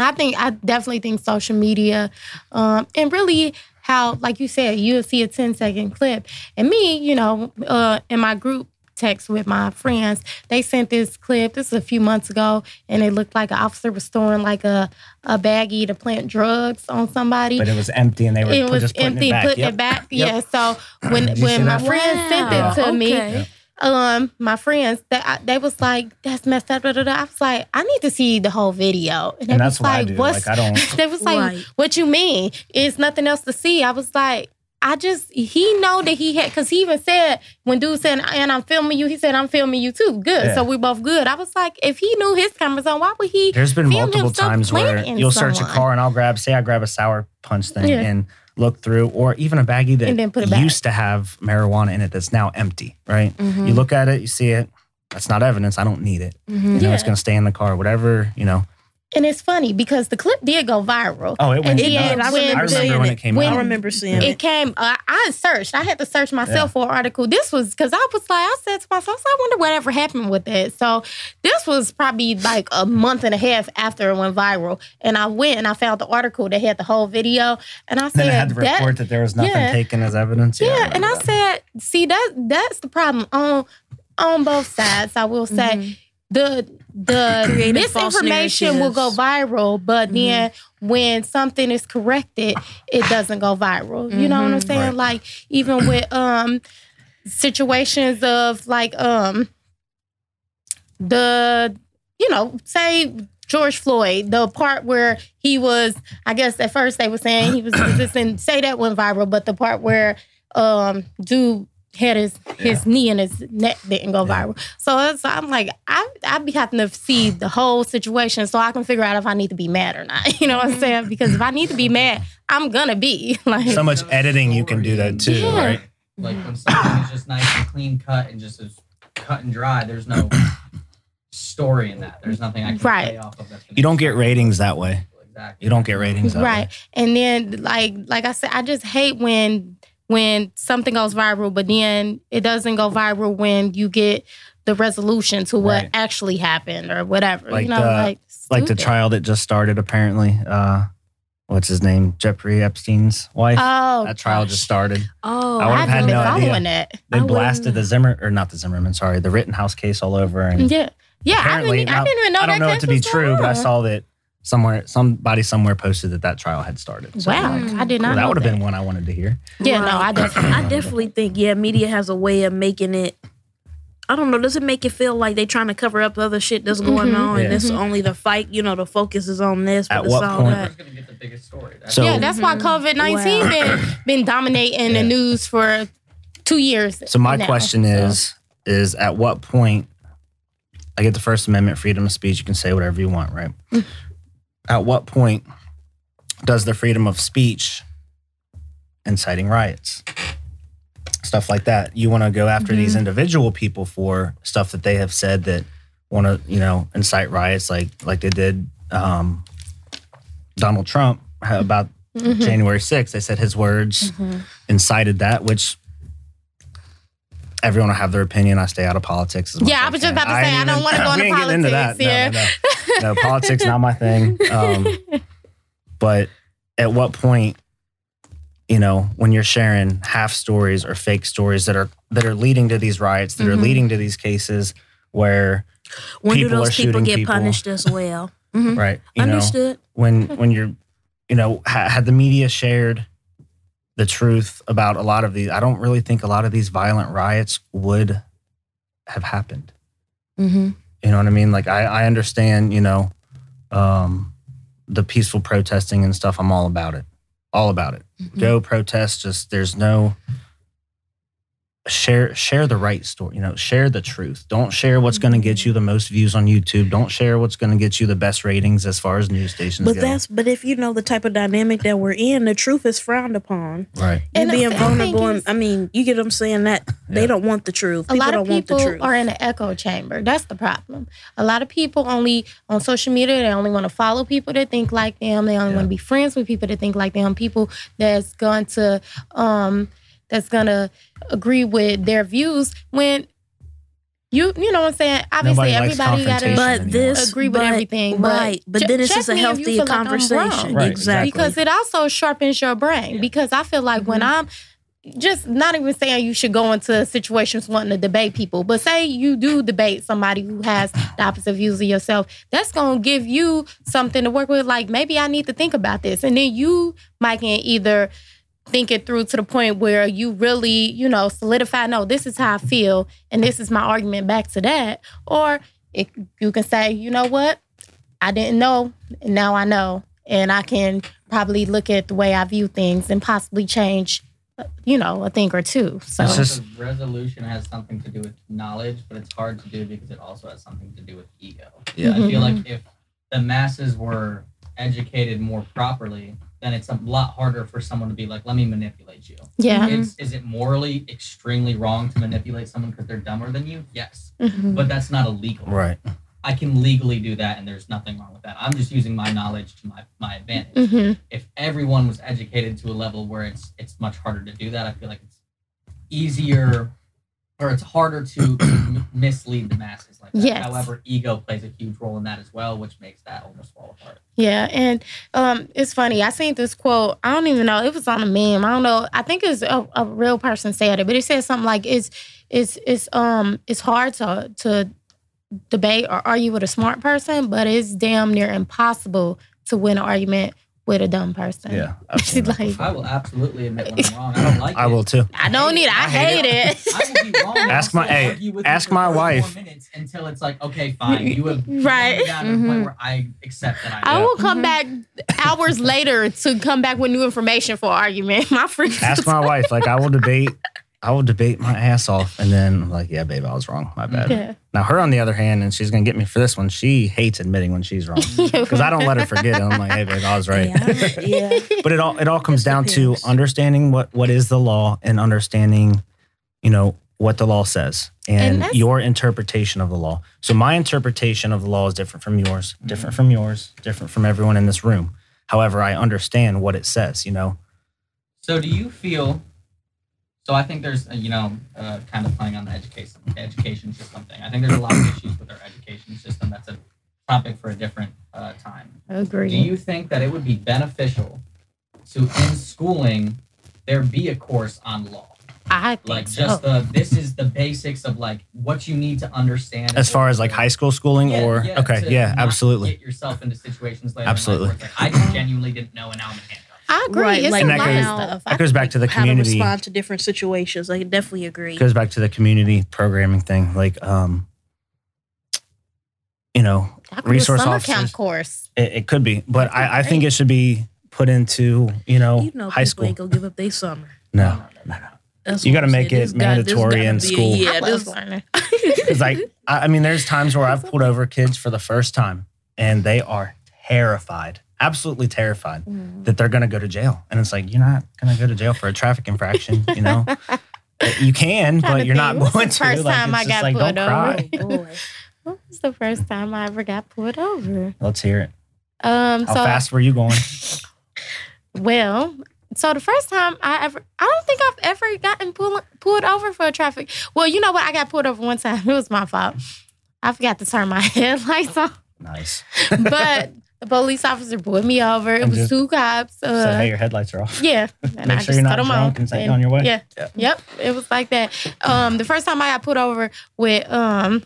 I think I definitely think social media, um, and really how, like you said, you'll see a 10 second clip. And me, you know, uh, in my group text with my friends, they sent this clip. This is a few months ago, and it looked like an officer was storing like a a baggie to plant drugs on somebody. But it was empty, and they were it was just putting empty, it back. putting Yep. it back. Yep. Yeah. So when Did you see when my that? friends sent it to me, okay. Um, my friends that I, they was like, "That's messed up." Da, da, da. I was like, "I need to see the whole video," they And that's was what I like, do. "What's?" Like I don't. they was like, Right. "What you mean? It's nothing else to see." I was like, "I just he know that he had because he even said when dude said and I'm filming you, he said I'm filming you too. Good, Yeah. so we both good." I was like, "If he knew his camera's on, why would he?" There's been film multiple times where you'll search a car and I'll grab, say I grab a sour punch thing Yeah. and look through, or even a baggie that And then put it back. used to have marijuana in it that's now empty, right? Mhm. You look at it, you see it. That's not evidence. I don't need it. Mhm. You know, it's Mm-hmm. Going to stay in the car, whatever, you know. And it's funny because the clip did go viral. Oh, it went And then nuts. I remember, I remember when it. it came When- I remember seeing It it. came. Uh, I searched. I had to search myself for an article. This was because I was like, I said to myself, I wonder whatever happened with it. So this was probably like a month and a half after it went viral, and I went and I found the article that had the whole video, and I Then I had said to that. report that there was nothing yeah. taken as evidence. Yeah, I and I that. said, see that that's the problem on on both sides. I will say. Mhm. The the misinformation will go viral, but Mhm. then when something is corrected, it doesn't go viral. You know what I'm Mhm. saying? Right. Like even with um situations of like um the you know say George Floyd, the part where he was, I guess at first they were saying he was resisting, say that went viral, but the part where um dude had his his knee and his neck didn't go Yeah. viral. So it's, I'm like, I I be having to see the whole situation so I can figure out if I need to be mad or not. You know what I'm mm-hmm. saying? Because if I need to be mad, I'm gonna be like. So much editing you can do that too, Yeah. right? Like when something is just nice and clean cut and just is cut and dry, there's no story in that. There's nothing I can Right. play off of. You don't get ratings that way. Exactly. You don't get ratings that right way. and then like like i said i just hate when when something goes viral but then it doesn't go viral when you get the resolution to what Right. actually happened or whatever Like you know the- like Like the trial that just started, apparently. Uh, what's his name? Jeffrey Epstein's wife. oh that trial just started. Oh, I i would've haven't had been no idea. following that They I blasted wouldn't- the Zimmer, or not the Zimmerman, sorry, the Rittenhouse case all over. And yeah yeah I apparently, didn't, I didn't even know I don't that know it to be true, going but I saw that somewhere, somebody somewhere posted that that trial had started. So, wow like, i did not well, that would have been one I wanted to hear. yeah no i definitely I definitely think yeah, media has a way of making it. I don't know. Does it make it feel like they're trying to cover up other shit that's going Mhm. on, and Yeah. it's only the fight? You know, the focus is on this, but At it's what all point- that. Gonna get the biggest story? That's So- yeah that's why Mhm. covid-19 Wow. been been dominating Yeah. the news for two years So my now. question So- is, is at what point? I get the First Amendment, freedom of speech. You can say whatever you want, right? At what point does the freedom of speech inciting riots, stuff like that? You want to go after these Mm-hmm. individual people for stuff that they have said that want to, you know, incite riots, like like they did um, Donald Trump about Mhm. January 6th. They said his words Mhm. incited that, which everyone will have their opinion. I stay out of politics. As much Yeah, as I was just about to say, I ain't don't wanna go into ain't getting into that. politics, yeah. No, no, no. No, politics not my thing. Um, but at what point, you know, when you're sharing half stories or fake stories that are that are leading to these riots, that are Mhm. leading to these cases where When do people are those people shooting get people. punished as well? Mhm. right, you know, Understood. when when you're you know ha- had the media shared the truth about a lot of these i don't really think a lot of these violent riots would have happened. Mm-hmm. you know what i mean? Like i, I understand you know um, the peaceful protesting and stuff. I'm all about it. All about it. Mm-hmm. go protest. Just there's no share share the right story you know share the truth don't share what's going to get you the most views on youtube don't share what's going to get you the best ratings as far as news stations But go that's but if you know the type of dynamic that we're in, the truth is frowned upon. right You And being thing vulnerable, and is- I mean, you get what I'm saying that they don't want the truth. a People lot of don't want the people truth. are in an echo chamber. That's the problem. A lot of people only on social media, they only want to follow people that think like them. They only Yeah. want to be friends with people that think like them. People that's going to um that's gonna agree with their views when you you know what I'm saying? Obviously Nobody everybody gotta confrontation but this agree with everything. But right? But ch- then it's just a me if you healthy feel like conversation. Right, exactly. because it also sharpens your brain. Yeah. Because I feel like when mm-hmm. I'm just not even saying you should go into situations wanting to debate people, but say you do debate somebody who has the opposite views of yourself, that's gonna give you something to work with. Like maybe I need to think about this, and then you might can either think it through to the point where you really, you know, solidify. No, this is how I feel, and this is my argument back to that, or it, you can say, you know what, I didn't know, and now I know, and I can probably look at the way I view things and possibly change, you know, a thing or two. So It's just- resolution has something to do with knowledge, but it's hard to do because it also has something to do with ego. Yeah. I feel Mhm. like if the masses were educated more properly, then it's a lot harder for someone to be like, "Let me manipulate you." yeah, It's, is it morally extremely wrong to manipulate someone because they're dumber than you? Yes, Mhm. but that's not illegal. right I can legally do that, and there's nothing wrong with that. I'm just using my knowledge to my, my advantage. Mhm. If everyone was educated to a level where it's it's much harder to do that, I feel like it's easier or it's harder to m- mislead the masses like that. Yes. However, ego plays a huge role in that as well, which makes that almost fall apart. Yeah, and um, it's funny. I seen this quote. I don't even know. It was on a meme. I don't know. I think it's a, a real person said it, but it said something like, "It's it's it's um it's hard to to debate or argue with a smart person, but it's damn near impossible to win an argument with a dumb person. Yeah, absolutely. like, I will absolutely admit when I'm wrong. I don't like it. I will too. I don't need it. I, I hate, hate it. I will be wrong. Ask I'll my- hey, argue with you ask my wife. Minutes until it's like, okay, fine. You have Right. right. down to the Mhm. point where I accept that I. I will come Mhm. back hours later to come back with new information for argument. My friends. Ask my wife. Like I will debate. I will debate my ass off, and then I'm like, yeah, babe, I was wrong. My bad. Yeah. Now her on the other hand, and she's gonna get me for this one. She hates admitting when she's wrong because I don't let her forget it. I'm like, hey, babe, I was right. Yeah, yeah. But it all it all comes It down to understanding what what is the law and understanding, you know, what the law says And and, your interpretation of the law. So my interpretation of the law is different from yours, different from yours, different from everyone in this room. However, I understand what it says. You know, So, do you feel? So, I think there's, uh, you know, uh, kind of playing on the education education system thing. I think there's a lot of issues with our education system. That's a topic for a different uh, time. Agree. Do you think that it would be beneficial to, in schooling, there be a course on law? I think Like so. just the this is the basics of like what you need to understand. as far as like high school schooling Yeah, or yeah, okay, to yeah, not absolutely. Get yourself into situations later. Absolutely. In life where it's like, I genuinely didn't know, and now I'm in handcuffs. I agree. Right, it's like a that lot goes- of stuff. I That goes back to the How to respond to different situations. I definitely agree. goes back to the community programming thing. Like, um, you know, I could do a resource summer officers. camp course. it, it could be, but I, I think it should be put into you know, you know, high school. ain't gonna give up their summer. No, no, no. That's You gotta make saying. it This mandatory in be- school. Yeah, I this, learning. Because like, I, I mean, there's times where I've pulled over kids for the first time, and they are terrified, absolutely terrified Mm. that they're gonna go to jail, and it's like you're not gonna go to jail for a traffic infraction, you know. You can, but you're not going to. first Like, time I got like, pulled. Oh. When was the first time I ever got pulled over? Let's hear it. Um, How so fast were you going? well, so the first time I ever, I don't think I've ever gotten pulled pulled over for a traffic. Well, you know what? I got pulled over one time. It was my fault. I forgot to turn my headlights on, Nice. but the police officer pulled me over. It And was just two cops. Uh, so hey, your headlights are off. Yeah. And Make I sure you're not drunk off and send you on your way. Yeah. Yeah. Yep. It was like that. Um, the first time I got put over with um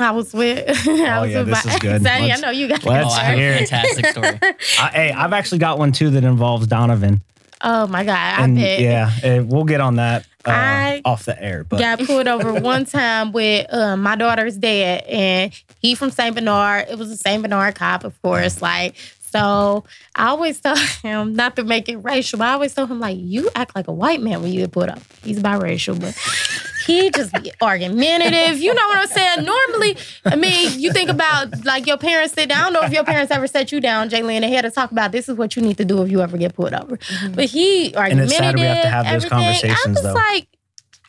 I was with I Oh, was yeah, with this my is good. Zaddy, I know you got let's oh, I have hear a it. fantastic story. I, hey, I've actually got one too that involves Donovan. Oh my God. I and bet. yeah, eh, we'll get on that uh, I off the air. But got pulled over one time with um, my daughter's dad, and he from Saint Bernard. It was a Saint Bernard cop, of course. Like, so I always tell him not to make it racial, but I always tell him like, you act like a white man when you get put up. He's biracial, but he just be argumentative. You know what I'm saying? Normally, I mean, you think about like your parents sit down. I don't know if your parents ever set you down, J'Lynn, and they had to talk about this is what you need to do if you ever get pulled over. Mm-hmm. But he argumentative. And it's sad we have to have those everything. I conversations, was though. like,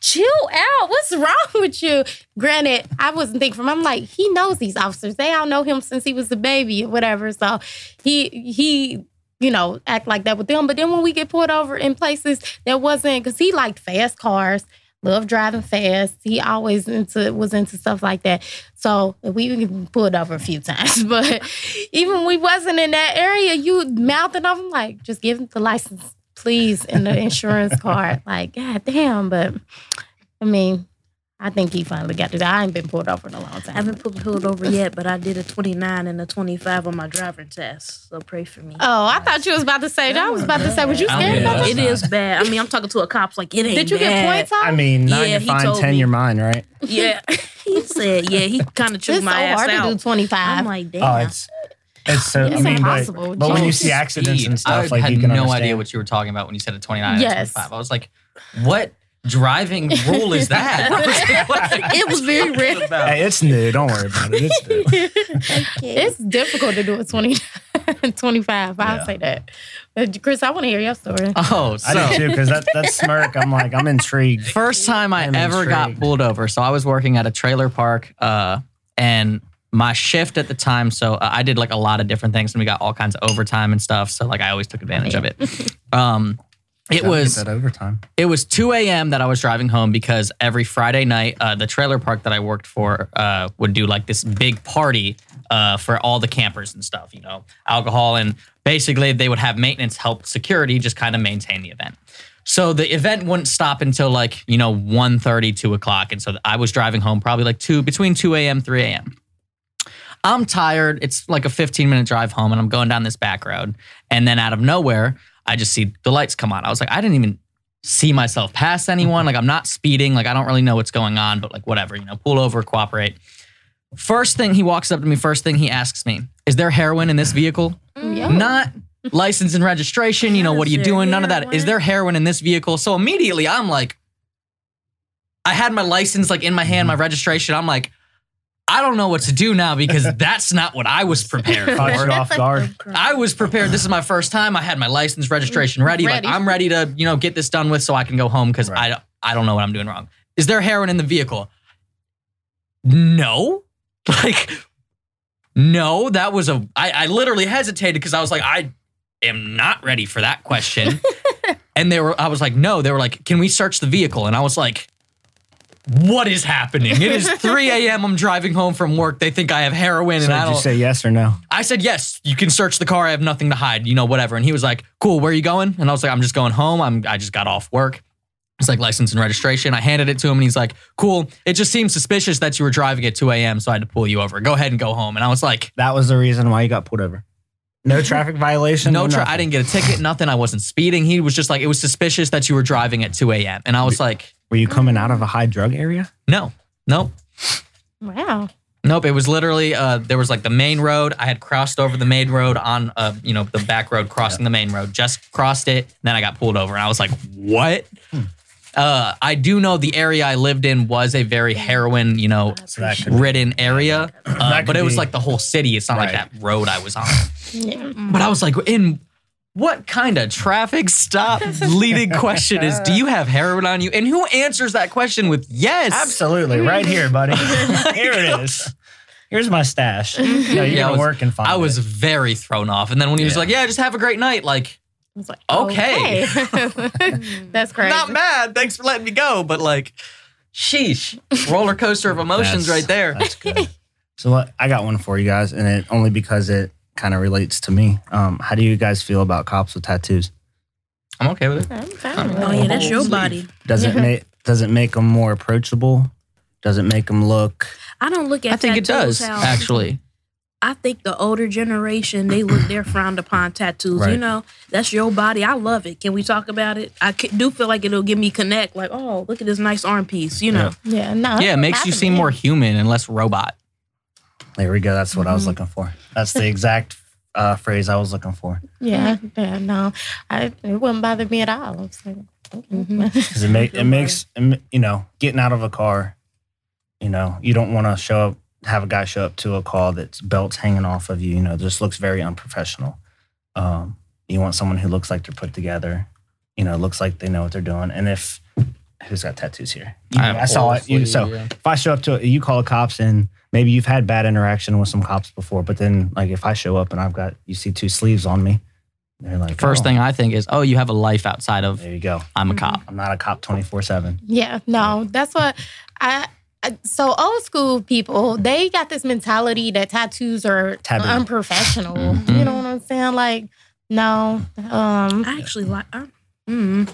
chill out. What's wrong with you? Granted, I wasn't thinking from. I'm like, he knows these officers. They all know him since he was a baby or whatever. So he he. You know, act like that with them. But then when we get pulled over in places that wasn't, because he liked fast cars, loved driving fast. He always into was into stuff like that. So we pulled over a few times, but even we wasn't in that area, you mouthing off. I'm like, just give him the license, please, in the insurance card. Like, god damn. But I mean, I think he finally got it. I ain't been pulled over in a long time. I haven't put pulled over yet, but I did a 29 and a 25 on my driving test. So pray for me. Oh, I thought you was about to say that. I was about to say, was you scared get about it. it is bad. I mean, I'm talking to a cop, like it ain't. Did you get bad. points on? I mean, nine Yeah, you're fine, ten me. you're mine, right? Yeah, he said. Yeah, he kind of chewed it's so my ass hard to do 25. I'm like, oh, damn. Oh, it's it's so. It's I mean, impossible. but, but when you see accidents and I stuff, like had you can no understand. idea what you were talking about when you said a 29 Yes. and 25. I was like, what driving rule is that? I was like, what- It was very what rare. Hey, it's new. Don't worry about it. It's new. it's difficult to do a 20, 25. I'll Yeah. say that. But Chris, I want to hear your story. Oh, I did too because that that smirk. I'm like, I'm intrigued. first time I I'm ever got pulled over. So I was working at a trailer park, uh, and my shift at the time. So uh, I did like a lot of different things, and we got all kinds of overtime and stuff. So like I always took advantage of it. Um, it was that overtime. it was 2 a.m. that I was driving home because every Friday night, uh, the trailer park that I worked for uh, would do like this big party uh, for all the campers and stuff, you know, alcohol. And basically, they would have maintenance help security just kind of maintain the event. So the event wouldn't stop until like, you know, 1.30, 2 o'clock. And so I was driving home probably like 2, between 2 a.m., 3 a.m. I'm tired. It's like a 15 minute drive home and I'm going down this back road. And then out of nowhere, I just see the lights come on. I was like, I didn't even see myself pass anyone. Like I'm not speeding. Like I don't really know what's going on, but like whatever, you know, pull over, cooperate. First thing he walks up to me, first thing he asks me, is there heroin in this vehicle? Mm, yeah. Not license and registration. You know, what are you Yes, doing? None of that. Is there heroin in this vehicle? So immediately I'm like, I had my license like in my hand, my registration. I'm like, I don't know what to do now because that's not what I was prepared Caught for. you off guard. I was prepared. This is my first time. I had my license registration ready. Ready. Like I'm ready to, you know, get this done with so I can go home because Right. I I don't know what I'm doing wrong. Is there heroin in the vehicle? No. Like no, that was a I, I literally hesitated because I was like, I am not ready for that question. and they were I was like, no, they were like, can we search the vehicle? And I was like, what is happening? It is 3 a.m. I'm driving home from work. They think I have heroin So and I did don't you say yes or no? I said, yes, you can search the car. I have nothing to hide, you know, whatever. And he was like, cool, where are you going? And I was like, I'm just going home. I'm, I just got off work. It's like license and registration. I handed it to him and he's like, cool. It just seems suspicious that you were driving at 2 a.m. So I had to pull you over. Go ahead and go home. And I was like, That was the reason why you got pulled over. No traffic violation. no, tra- nothing. I didn't get a ticket, nothing. I wasn't speeding. He was just like, it was suspicious that you were driving at 2 a.m. And I was like, Were you coming out of a high drug area? no, nope. Wow. Nope, it was literally uh, there was like the main road. I had crossed over the main road on uh, you know the back road, crossing the main road. Just crossed it, then I got pulled over, and I was like, "What?" Uh, I do know the area I lived in was a very heroin, you know, So that could ridden area, uh, That but it was be- like the whole city. It's not like Right. that road I was on. Yeah. But I was like, in what kind of traffic stop leading question is, do you have heroin on you? And who answers that question with yes? Absolutely, right here, buddy. here it is. Here's my stash. No, you're Yeah, I gonna was- work and find I was it. very thrown off. And then when he was Yeah. like, yeah, just have a great night, like, I was like, Okay. okay. That's crazy. not mad. Thanks for letting me go. But like, sheesh, roller coaster of emotions That's- right there. That's good. So what, I got one for you guys, and it only because it kind of relates to me. Um, how do you guys feel about cops with tattoos? I'm okay with it. I'm fine with Oh it. yeah, that's your body. Does it make does it make them more approachable? Does it make them look? I don't look at tattoos? I think it tattoos does, how- actually. I think the older generation they look they're frowned upon tattoos. You know, that's your body. I love it. Can we talk about it? I c- do feel like it'll give me connect. Like, oh, look at this nice arm piece. You know, Yeah, no. Yeah, it makes you seem more human and less robot. There we go. That's what I was Mhm. looking for. That's the exact uh, phrase I was looking for. Yeah, yeah, no, I, it wouldn't bother me at all. I was like, okay. Mhm. It, make, it makes you know getting out of a car. You know, you don't want to show up, have a guy show up to a call that's belts hanging off of you. You know, just looks very unprofessional. Um, you want someone who looks like they're put together. You know, looks like they know what they're doing. And if who's got tattoos here? You- have I saw it. You, so yeah. if I show up to you call the cops and maybe you've had bad interaction with some cops before, but then like if I show up and I've got you see two sleeves on me, they're like First oh, thing I think is, oh, you have a life outside of There you go. I'm a cop. I'm not a cop twenty four seven. Yeah, no, that's what I. I- So old school people, they got this mentality that tattoos are Taboo. unprofessional. Mhm. You know what I'm saying? Like, no, um, I actually like. I, mm,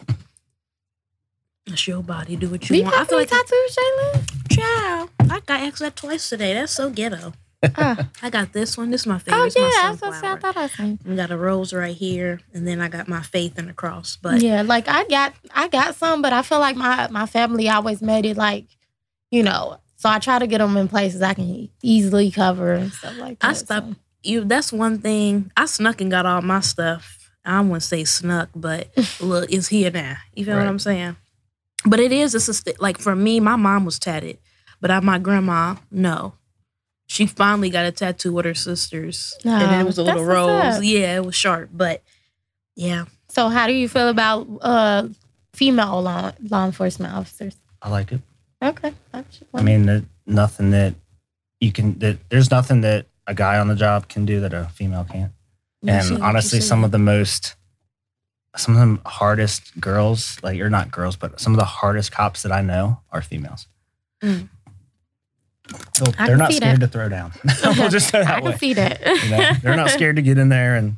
that's your body. Do what do you you want. I have feel any like tattoos, Shaylin? child. I got asked that twice today. That's so ghetto. Uh, I got this one. This is my favorite. oh yeah, I was gonna say, I sunflower. thought I seen. I got a rose right here, and then I got my faith and the cross. But yeah, like I got, I got some, but I feel like my my family always made it like, you know. So I try to get them in places I can easily cover and stuff like that. I stopped. so. you that's one thing. I snuck and got all my stuff. I wouldn't say snuck, but look, it's here now. You feel Right. what I'm saying? But it is. It's a st- like for me, my mom was tatted, but I, my grandma, no. She finally got a tattoo with her sisters, and it Oh, was a little rose. Yeah, it was sharp, but yeah, So how do you feel about uh female law law enforcement officers? I like it. Okay. I mean, that nothing that you can that there's nothing that a guy on the job can do that a female can't. You And what honestly, some of the most some of the hardest girls, like or not girls, but some of the hardest cops that I know are females. Mm. So they're not scared that. to throw down. we'll just say I that can way. see that. You know, they're not scared to get in there and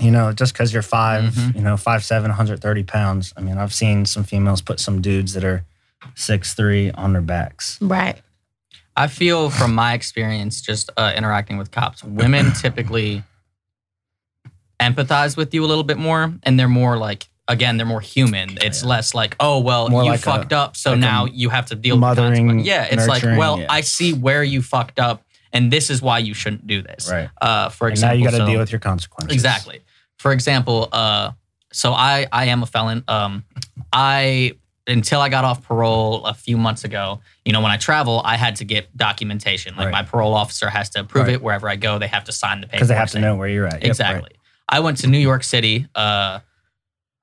You know, just because you're 5 Mhm. you know, five seven, 130 pounds. I mean, I've seen some females put some dudes that are six three on their backs. Right. I feel from my experience, just uh, interacting with cops, women typically empathize with you a little bit more, and they're more like, again, they're more human. It's Yeah. less like, oh well, More you like a- fucked up, so like now you have to deal with the mothering, consequence. Yeah, it's like, well, yeah. I see where you fucked up, and this is why you shouldn't do this. Right. Uh, for And now example, you got to so- deal with your consequences. Exactly. For example, uh, so I I am a felon. Um, I until I got off parole a few months ago, you know, when I travel, I had to get documentation. Like Right. my parole officer has to approve Right. it wherever I go. They have to sign the paper Because they have to know where you're at. Yep, right. I went to New York City. Uh,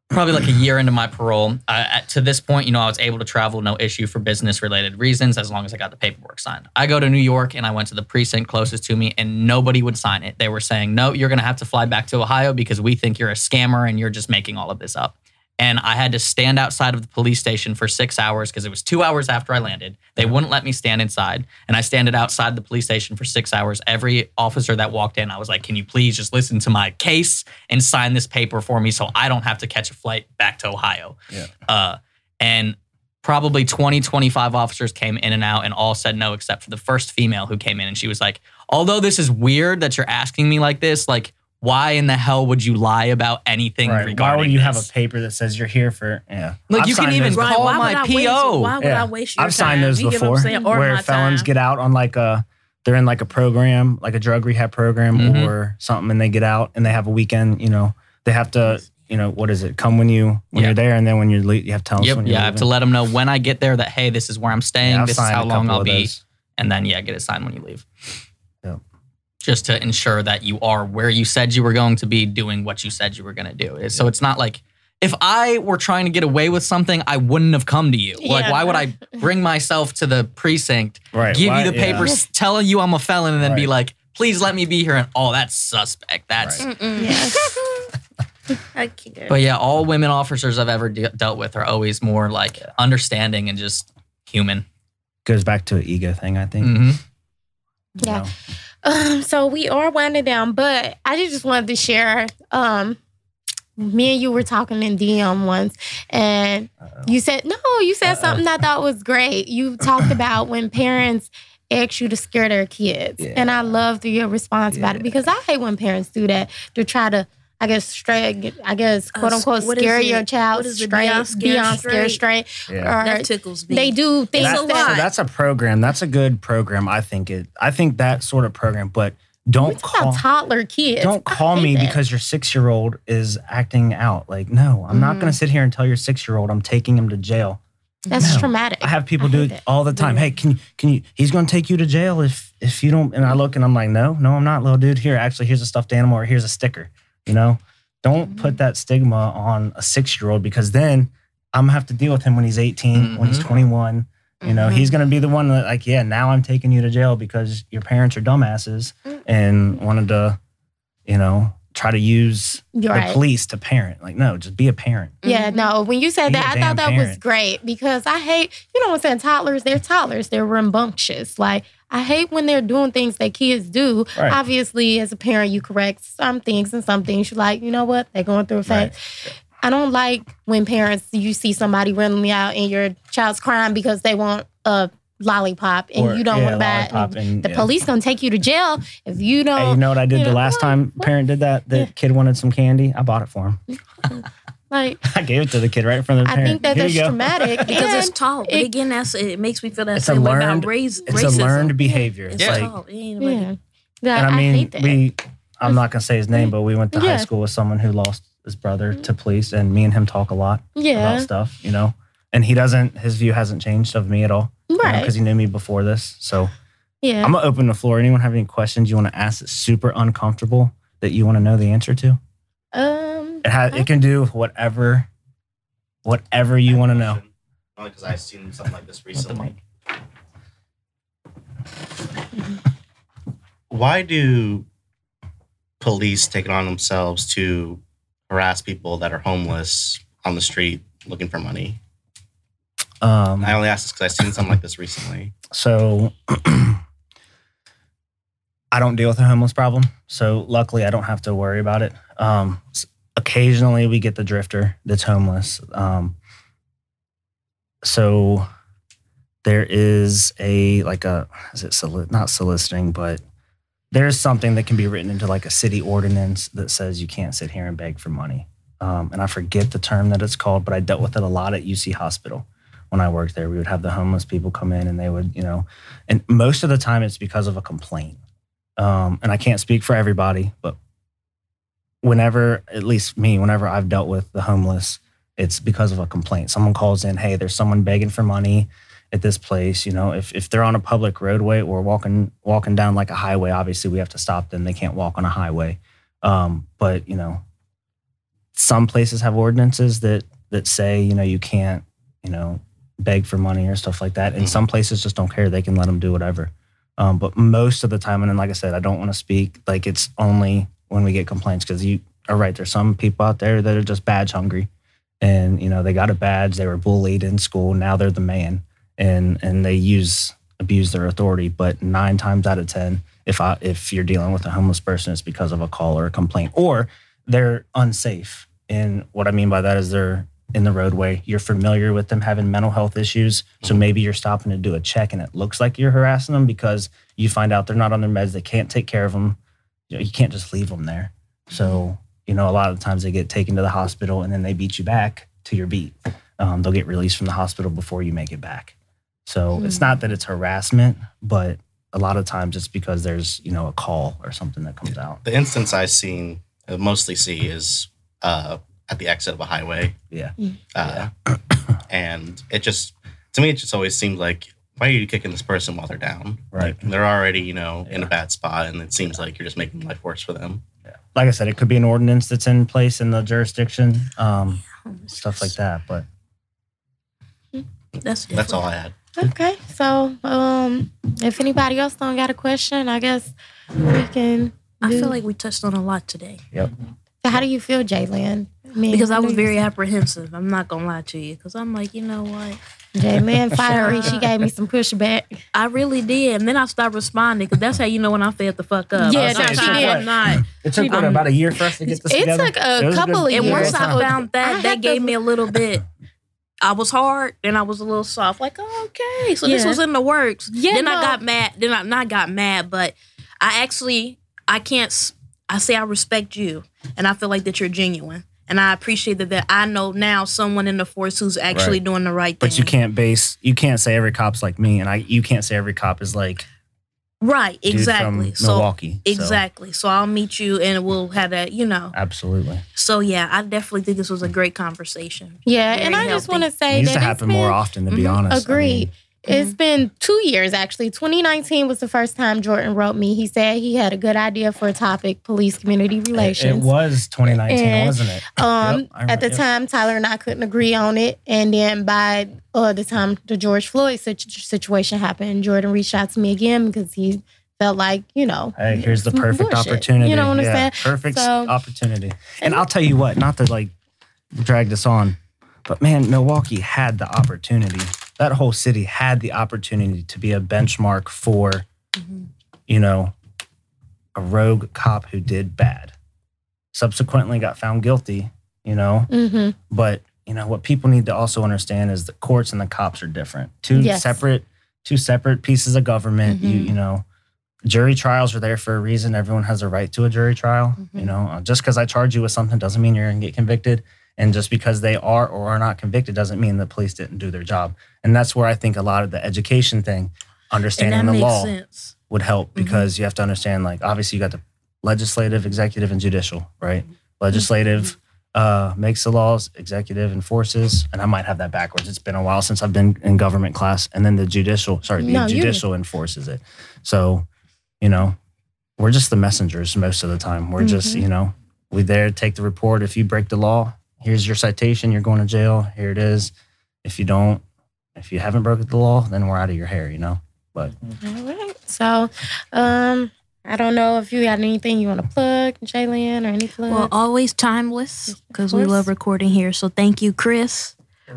probably like a year into my parole. Uh, at, to this point, you know, I was able to travel, no issue for business related reasons, as long as I got the paperwork signed. I go to New York and I went to the precinct closest to me, and nobody would sign it. They were saying, "No, you're going to have to fly back to Ohio because we think you're a scammer and you're just making all of this up." And I had to stand outside of the police station for six hours because it was two hours after I landed. They wouldn't let me stand inside. And I standed outside the police station for six hours. Every officer that walked in, I was like, Can you please just listen to my case and sign this paper for me so I don't have to catch a flight back to Ohio? Yeah. Uh, and probably 20, 25 officers came in and out and all said no, except for the first female who came in. And she was like, Although this is weird that you're asking me like this, like, why in the hell would you lie about anything Right. regarding Why would you have a paper that says you're here for? Yeah. Like, I've you can even Call why my would I waste- PO. why would Yeah. I waste your I've signed time? those You get what I'm before saying? Where felons time. get out on like a they're in like a program, like a drug rehab program Mhm. or something, and they get out and they have a weekend. You know, they have to. You know, what is it? Come when you when Yeah. you're there, and then when you leave, you have to tell us when you're Yeah, I have to let them know when I get there that hey, this is where I'm staying. Yeah, this is how long I'll be, those. and then yeah, get it signed when you leave. Yep. Just to ensure that you are where you said you were going to be, doing what you said you were going to do. So it's not like if I were trying to get away with something, I wouldn't have come to you. Like, Yeah. why would I bring myself to the precinct, Right. give why- you the yeah. papers, telling you I'm a felon, and then be like, please let me be here? And oh, that's suspect. That's. Right. Yeah. But yeah, all women officers I've ever de- dealt with are always more like understanding and just human. Goes back to an ego thing, I think. hmm you Yeah. know. Um, so we are winding down, but I just wanted to share. Um, me and you were talking in DM once, and Uh-oh. you said no. You said Uh-oh. something I thought was great. You talked about when parents ask you to scare their kids, and I loved your response about it because I hate when parents do that to try to. I guess straight. I guess Uh, quote unquote what is scare your child What is it? straight, Beyond scared beyond scared straight. Yeah. Or that tickles me. they do things That- a lot. So that's a program. That's a good program. I think it. I think that sort of program. But don't It's call. toddler kids. Don't call me that. because your six year old is acting out. Like, no, I'm not Mhm. going to sit here and tell your six year old I'm taking him to jail. that's No. traumatic. I have people I do hate it all the time. Yeah. Hey, can you, can you, he's going to take you to jail if, if you don't. And I look and I'm like, no, no, I'm not, little dude. Here, actually, here's a stuffed animal or here's a sticker. You know, don't Mhm. put that stigma on a six year old because then I'm going to have to deal with him when he's 18, when he's Mhm. 21. You know, Mhm. he's going to be the one that, like, yeah, now I'm taking you to jail because your parents are dumbasses Mm. and wanted to, you know, try to use You're the right. police to parent. Like, no, just be a parent. Yeah, Mhm. no. When you said Be that, I thought that was great because I hate, you know, what I'm saying toddlers. They're toddlers. They're rambunctious. Like I hate when they're doing things that kids do. Right. Obviously, as a parent, you correct some things and some things. You're like, you know what? They're going through a phase. Right. I don't like when parents you see somebody randomly out and your child's crying because they want a lollipop and Or, you don't yeah, want to buy it. lollipop and and- the yeah. police gonna take you to jail if you don't. Hey, you know what I did you the last what? time What? parent did that? The Yeah. kid wanted some candy. I bought it for him. like I gave it to the kid right in front of the I parent. think that Here that's you traumatic because it's and taught. But it- again, that's it makes me feel that It's a same way learned- about race, It's racism. a learned behavior. It's It's Yeah. like, taught. It ain't nobody- yeah. Yeah, and I mean, hate that. we. I'm not gonna say his name, but we went to Yeah. high school with someone who lost his brother to police, and me and him talk a lot yeah, about stuff, you know. And he doesn't. His view hasn't changed of me at all, right. Because he knew me before this. So yeah. I'm gonna open the floor. Anyone have any questions you want to ask that's super uncomfortable that you want to know the answer to? um, It has. It can do whatever, whatever you want to know. Only because I've seen something like this recently. Why do police take it on themselves to harass people that are homeless on the street looking for money? Um, I only ask this because I've seen something like this recently. So I I don't deal with a homeless problem, so luckily I don't have to worry about it. Um, s- occasionally we get the drifter that's homeless. Um, so there is a like a is it soli- not soliciting, but there's something that can be written into like a city ordinance that says you can't sit here and beg for money. Um, and I forget the term that it's called, but I dealt with it a lot at UC Hospital when I worked there. We would have the homeless people come in and they would, you know, and most of the time it's because of a complaint. Um, and I can't speak for everybody, but whenever, at least me, whenever I've dealt with the homeless, it's because of a complaint. Someone calls in, hey, there's someone begging for money at this place. You know, if, if they're on a public roadway or walking walking down like a highway, obviously we have to stop them. They can't walk on a highway. Um, but you know, some places have ordinances that that say you know you can't you know beg for money or stuff like that, and Mhm. some places just don't care. They can let them do whatever. Um, but most of the time, and then like I said, I don't want to speak like it's only when we get complaints because you are right. There's some people out there that are just badge hungry, and you know they got a badge. They were bullied in school. Now they're the man, and and they use abuse their authority. But nine times out of ten, if I if you're dealing with a homeless person, it's because of a call or a complaint, or they're unsafe. And what I mean by that is they're in the roadway. You're familiar with them having mental health issues. So mm-hmm. maybe you're stopping to do a check and it looks like you're harassing them because you find out they're not on their meds. They can't take care of them. You, know, you can't just leave them there. So, you know, a lot of the times they get taken to the hospital and then they beat you back to your beat. Um, they'll get released from the hospital before you make it back. So it's Hmm. not that it's harassment, but a lot of times it's because there's, you know, a call or something that comes out. The instance I've seen, uh, mostly see, is uh, at the exit of a highway. Yeah. Uh, and it just, to me, it just always seems like, why are you kicking this person while they're down? Right. Like, they're already, you know, in a bad spot, and it seems like you're just making life worse for them. Yeah. like I said, it could be an ordinance that's in place in the jurisdiction, um, stuff like that. But That's That's all I had. Okay, so um, if anybody else don't got a question, I guess we can. I feel like we touched on a lot today Yep. So how do you feel, J'Lynn? I mean, because I know was very apprehensive. I'm not gonna lie to you because I'm like, you know what? J'Lynn fiery. She gave me some pushback. I really did, and then I stopped responding because that's how you know when I fed the fuck up. Yeah, no, she did. I'm not. it took what, about a year for us to get this It together. took a was couple good- of And once. I time. found I that, had that to- gave me a little bit. I was hard, and I was a little soft. Like, oh, okay, so this was in the works. Yeah, then I got mad. Then I not got mad, but I actually, I can't. I say I respect you, and I feel like that you're genuine, and I appreciate that. That I know now someone in the force who's actually Right. doing the right thing. But you can't base. You can't say every cop's like me, and I. You can't say every cop is like right? dude Exactly. from So Milwaukee. So, exactly. So I'll meet you, and we'll have that. You know. absolutely. So yeah, I definitely think this was a great conversation. Yeah, Very and I just want to It say needs that to happen been- more often. To be Mhm. honest, I Agreed. Mean, It's been two years actually. 2019 was the first time Jordan wrote me. He said he had a good idea for a topic: police community it, it was 2019, And, wasn't it? Um, Yep, at the yep. time, Tyler and I couldn't agree on it, and then by uh, the time the George Floyd situ- situation happened, Jordan reached out to me again because he felt like you know, Hey, here's the perfect bullshit. opportunity. You know what I'm Yeah, saying? Perfect So- opportunity. And I'll tell you what, not to like drag this on, but man, Milwaukee had the opportunity. That whole city had the opportunity to be a benchmark for, you know, a rogue cop who did bad. Subsequently got found guilty, you know, hmm but you know what people need to also understand is the courts and the cops are different. Two Yes. separate, two separate pieces of government. You Mhm. you know, jury trials are there for a reason. Everyone has a right to a jury trial. You Mhm. know, uh, just because I charge you with something doesn't mean you're gonna get convicted. And just because they are or are not convicted doesn't mean the police didn't do their job. And that's where I think a lot of the education thing, understanding the law, sense. would help Mhm. because you have to understand like obviously you got the legislative executive and judicial right legislative uh, makes the laws executive enforces and i might have that backwards it's been a while since i've been in government class and then the judicial sorry the No, judicial enforces it so you know we're just the messengers most of the time we're just Mhm. you know we there take the report if you break the law here's your citation you're going to jail here it is if you don't if you haven't broken the law then we're out of your hair you know but All right. So, um, I don't know if you got anything you want to plug, J'Lynn, or any plug. Well, always timeless because we love recording here. So thank you, Chris,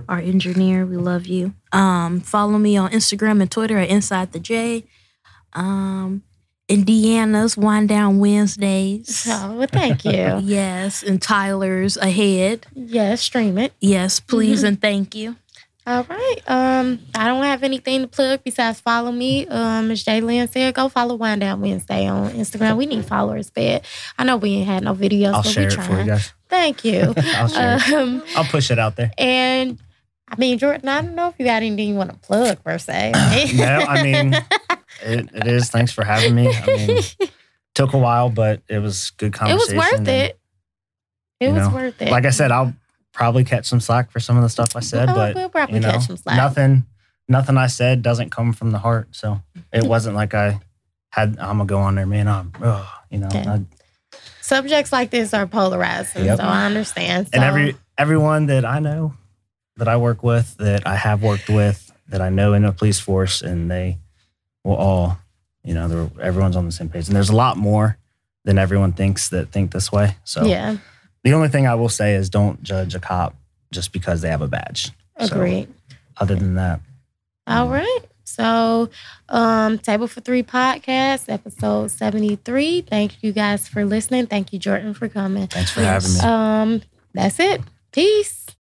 our engineer. We love you. Um, follow me on Instagram and Twitter at Inside the Jai. Um, De'Anna's Wind Down Wednesdays. Oh, well, thank you. Yes, and Tyler's ahead. yes, stream it. Yes, please Mhm. and thank you. All right. Um, I don't have anything to plug besides follow me. Um, as J'Lynn said, go follow Wind Down Wednesday on Instagram. We need followers, bad. I know we ain't had no videos, I'll but share we it for you trying. guys. Thank you. I'll share it. um, I'll push it out there. and I mean, Jordan, I don't know if you got anything you want to plug per se. no, I mean, it, it is. Thanks for having me. I mean, took a while, but it was good conversation. it was worth and it. It was know, worth it. Like I said, I'll probably catch some slack for some of the stuff I said, Oh, but we'll probably you know, catch some slack. nothing, nothing I said doesn't come from the heart. So it wasn't like I had. I'm gonna go on there, man. I'm, oh, you know, Yeah. I- Subjects like this are polarizing, Yep. so I understand. and every everyone that I know, that I work with, that I have worked with, that I know in the police force, and they will all, you know, they're, everyone's on the same page. And there's a lot more than everyone thinks that think this way. So yeah, the only thing I will say is don't judge a cop just because they have a badge. So, agreed. other than that, All right. So, um, Table for Three podcast, episode 73. Thank you guys for listening. Thank you, Jordan, for coming. thanks for having me. Um, that's it. Peace.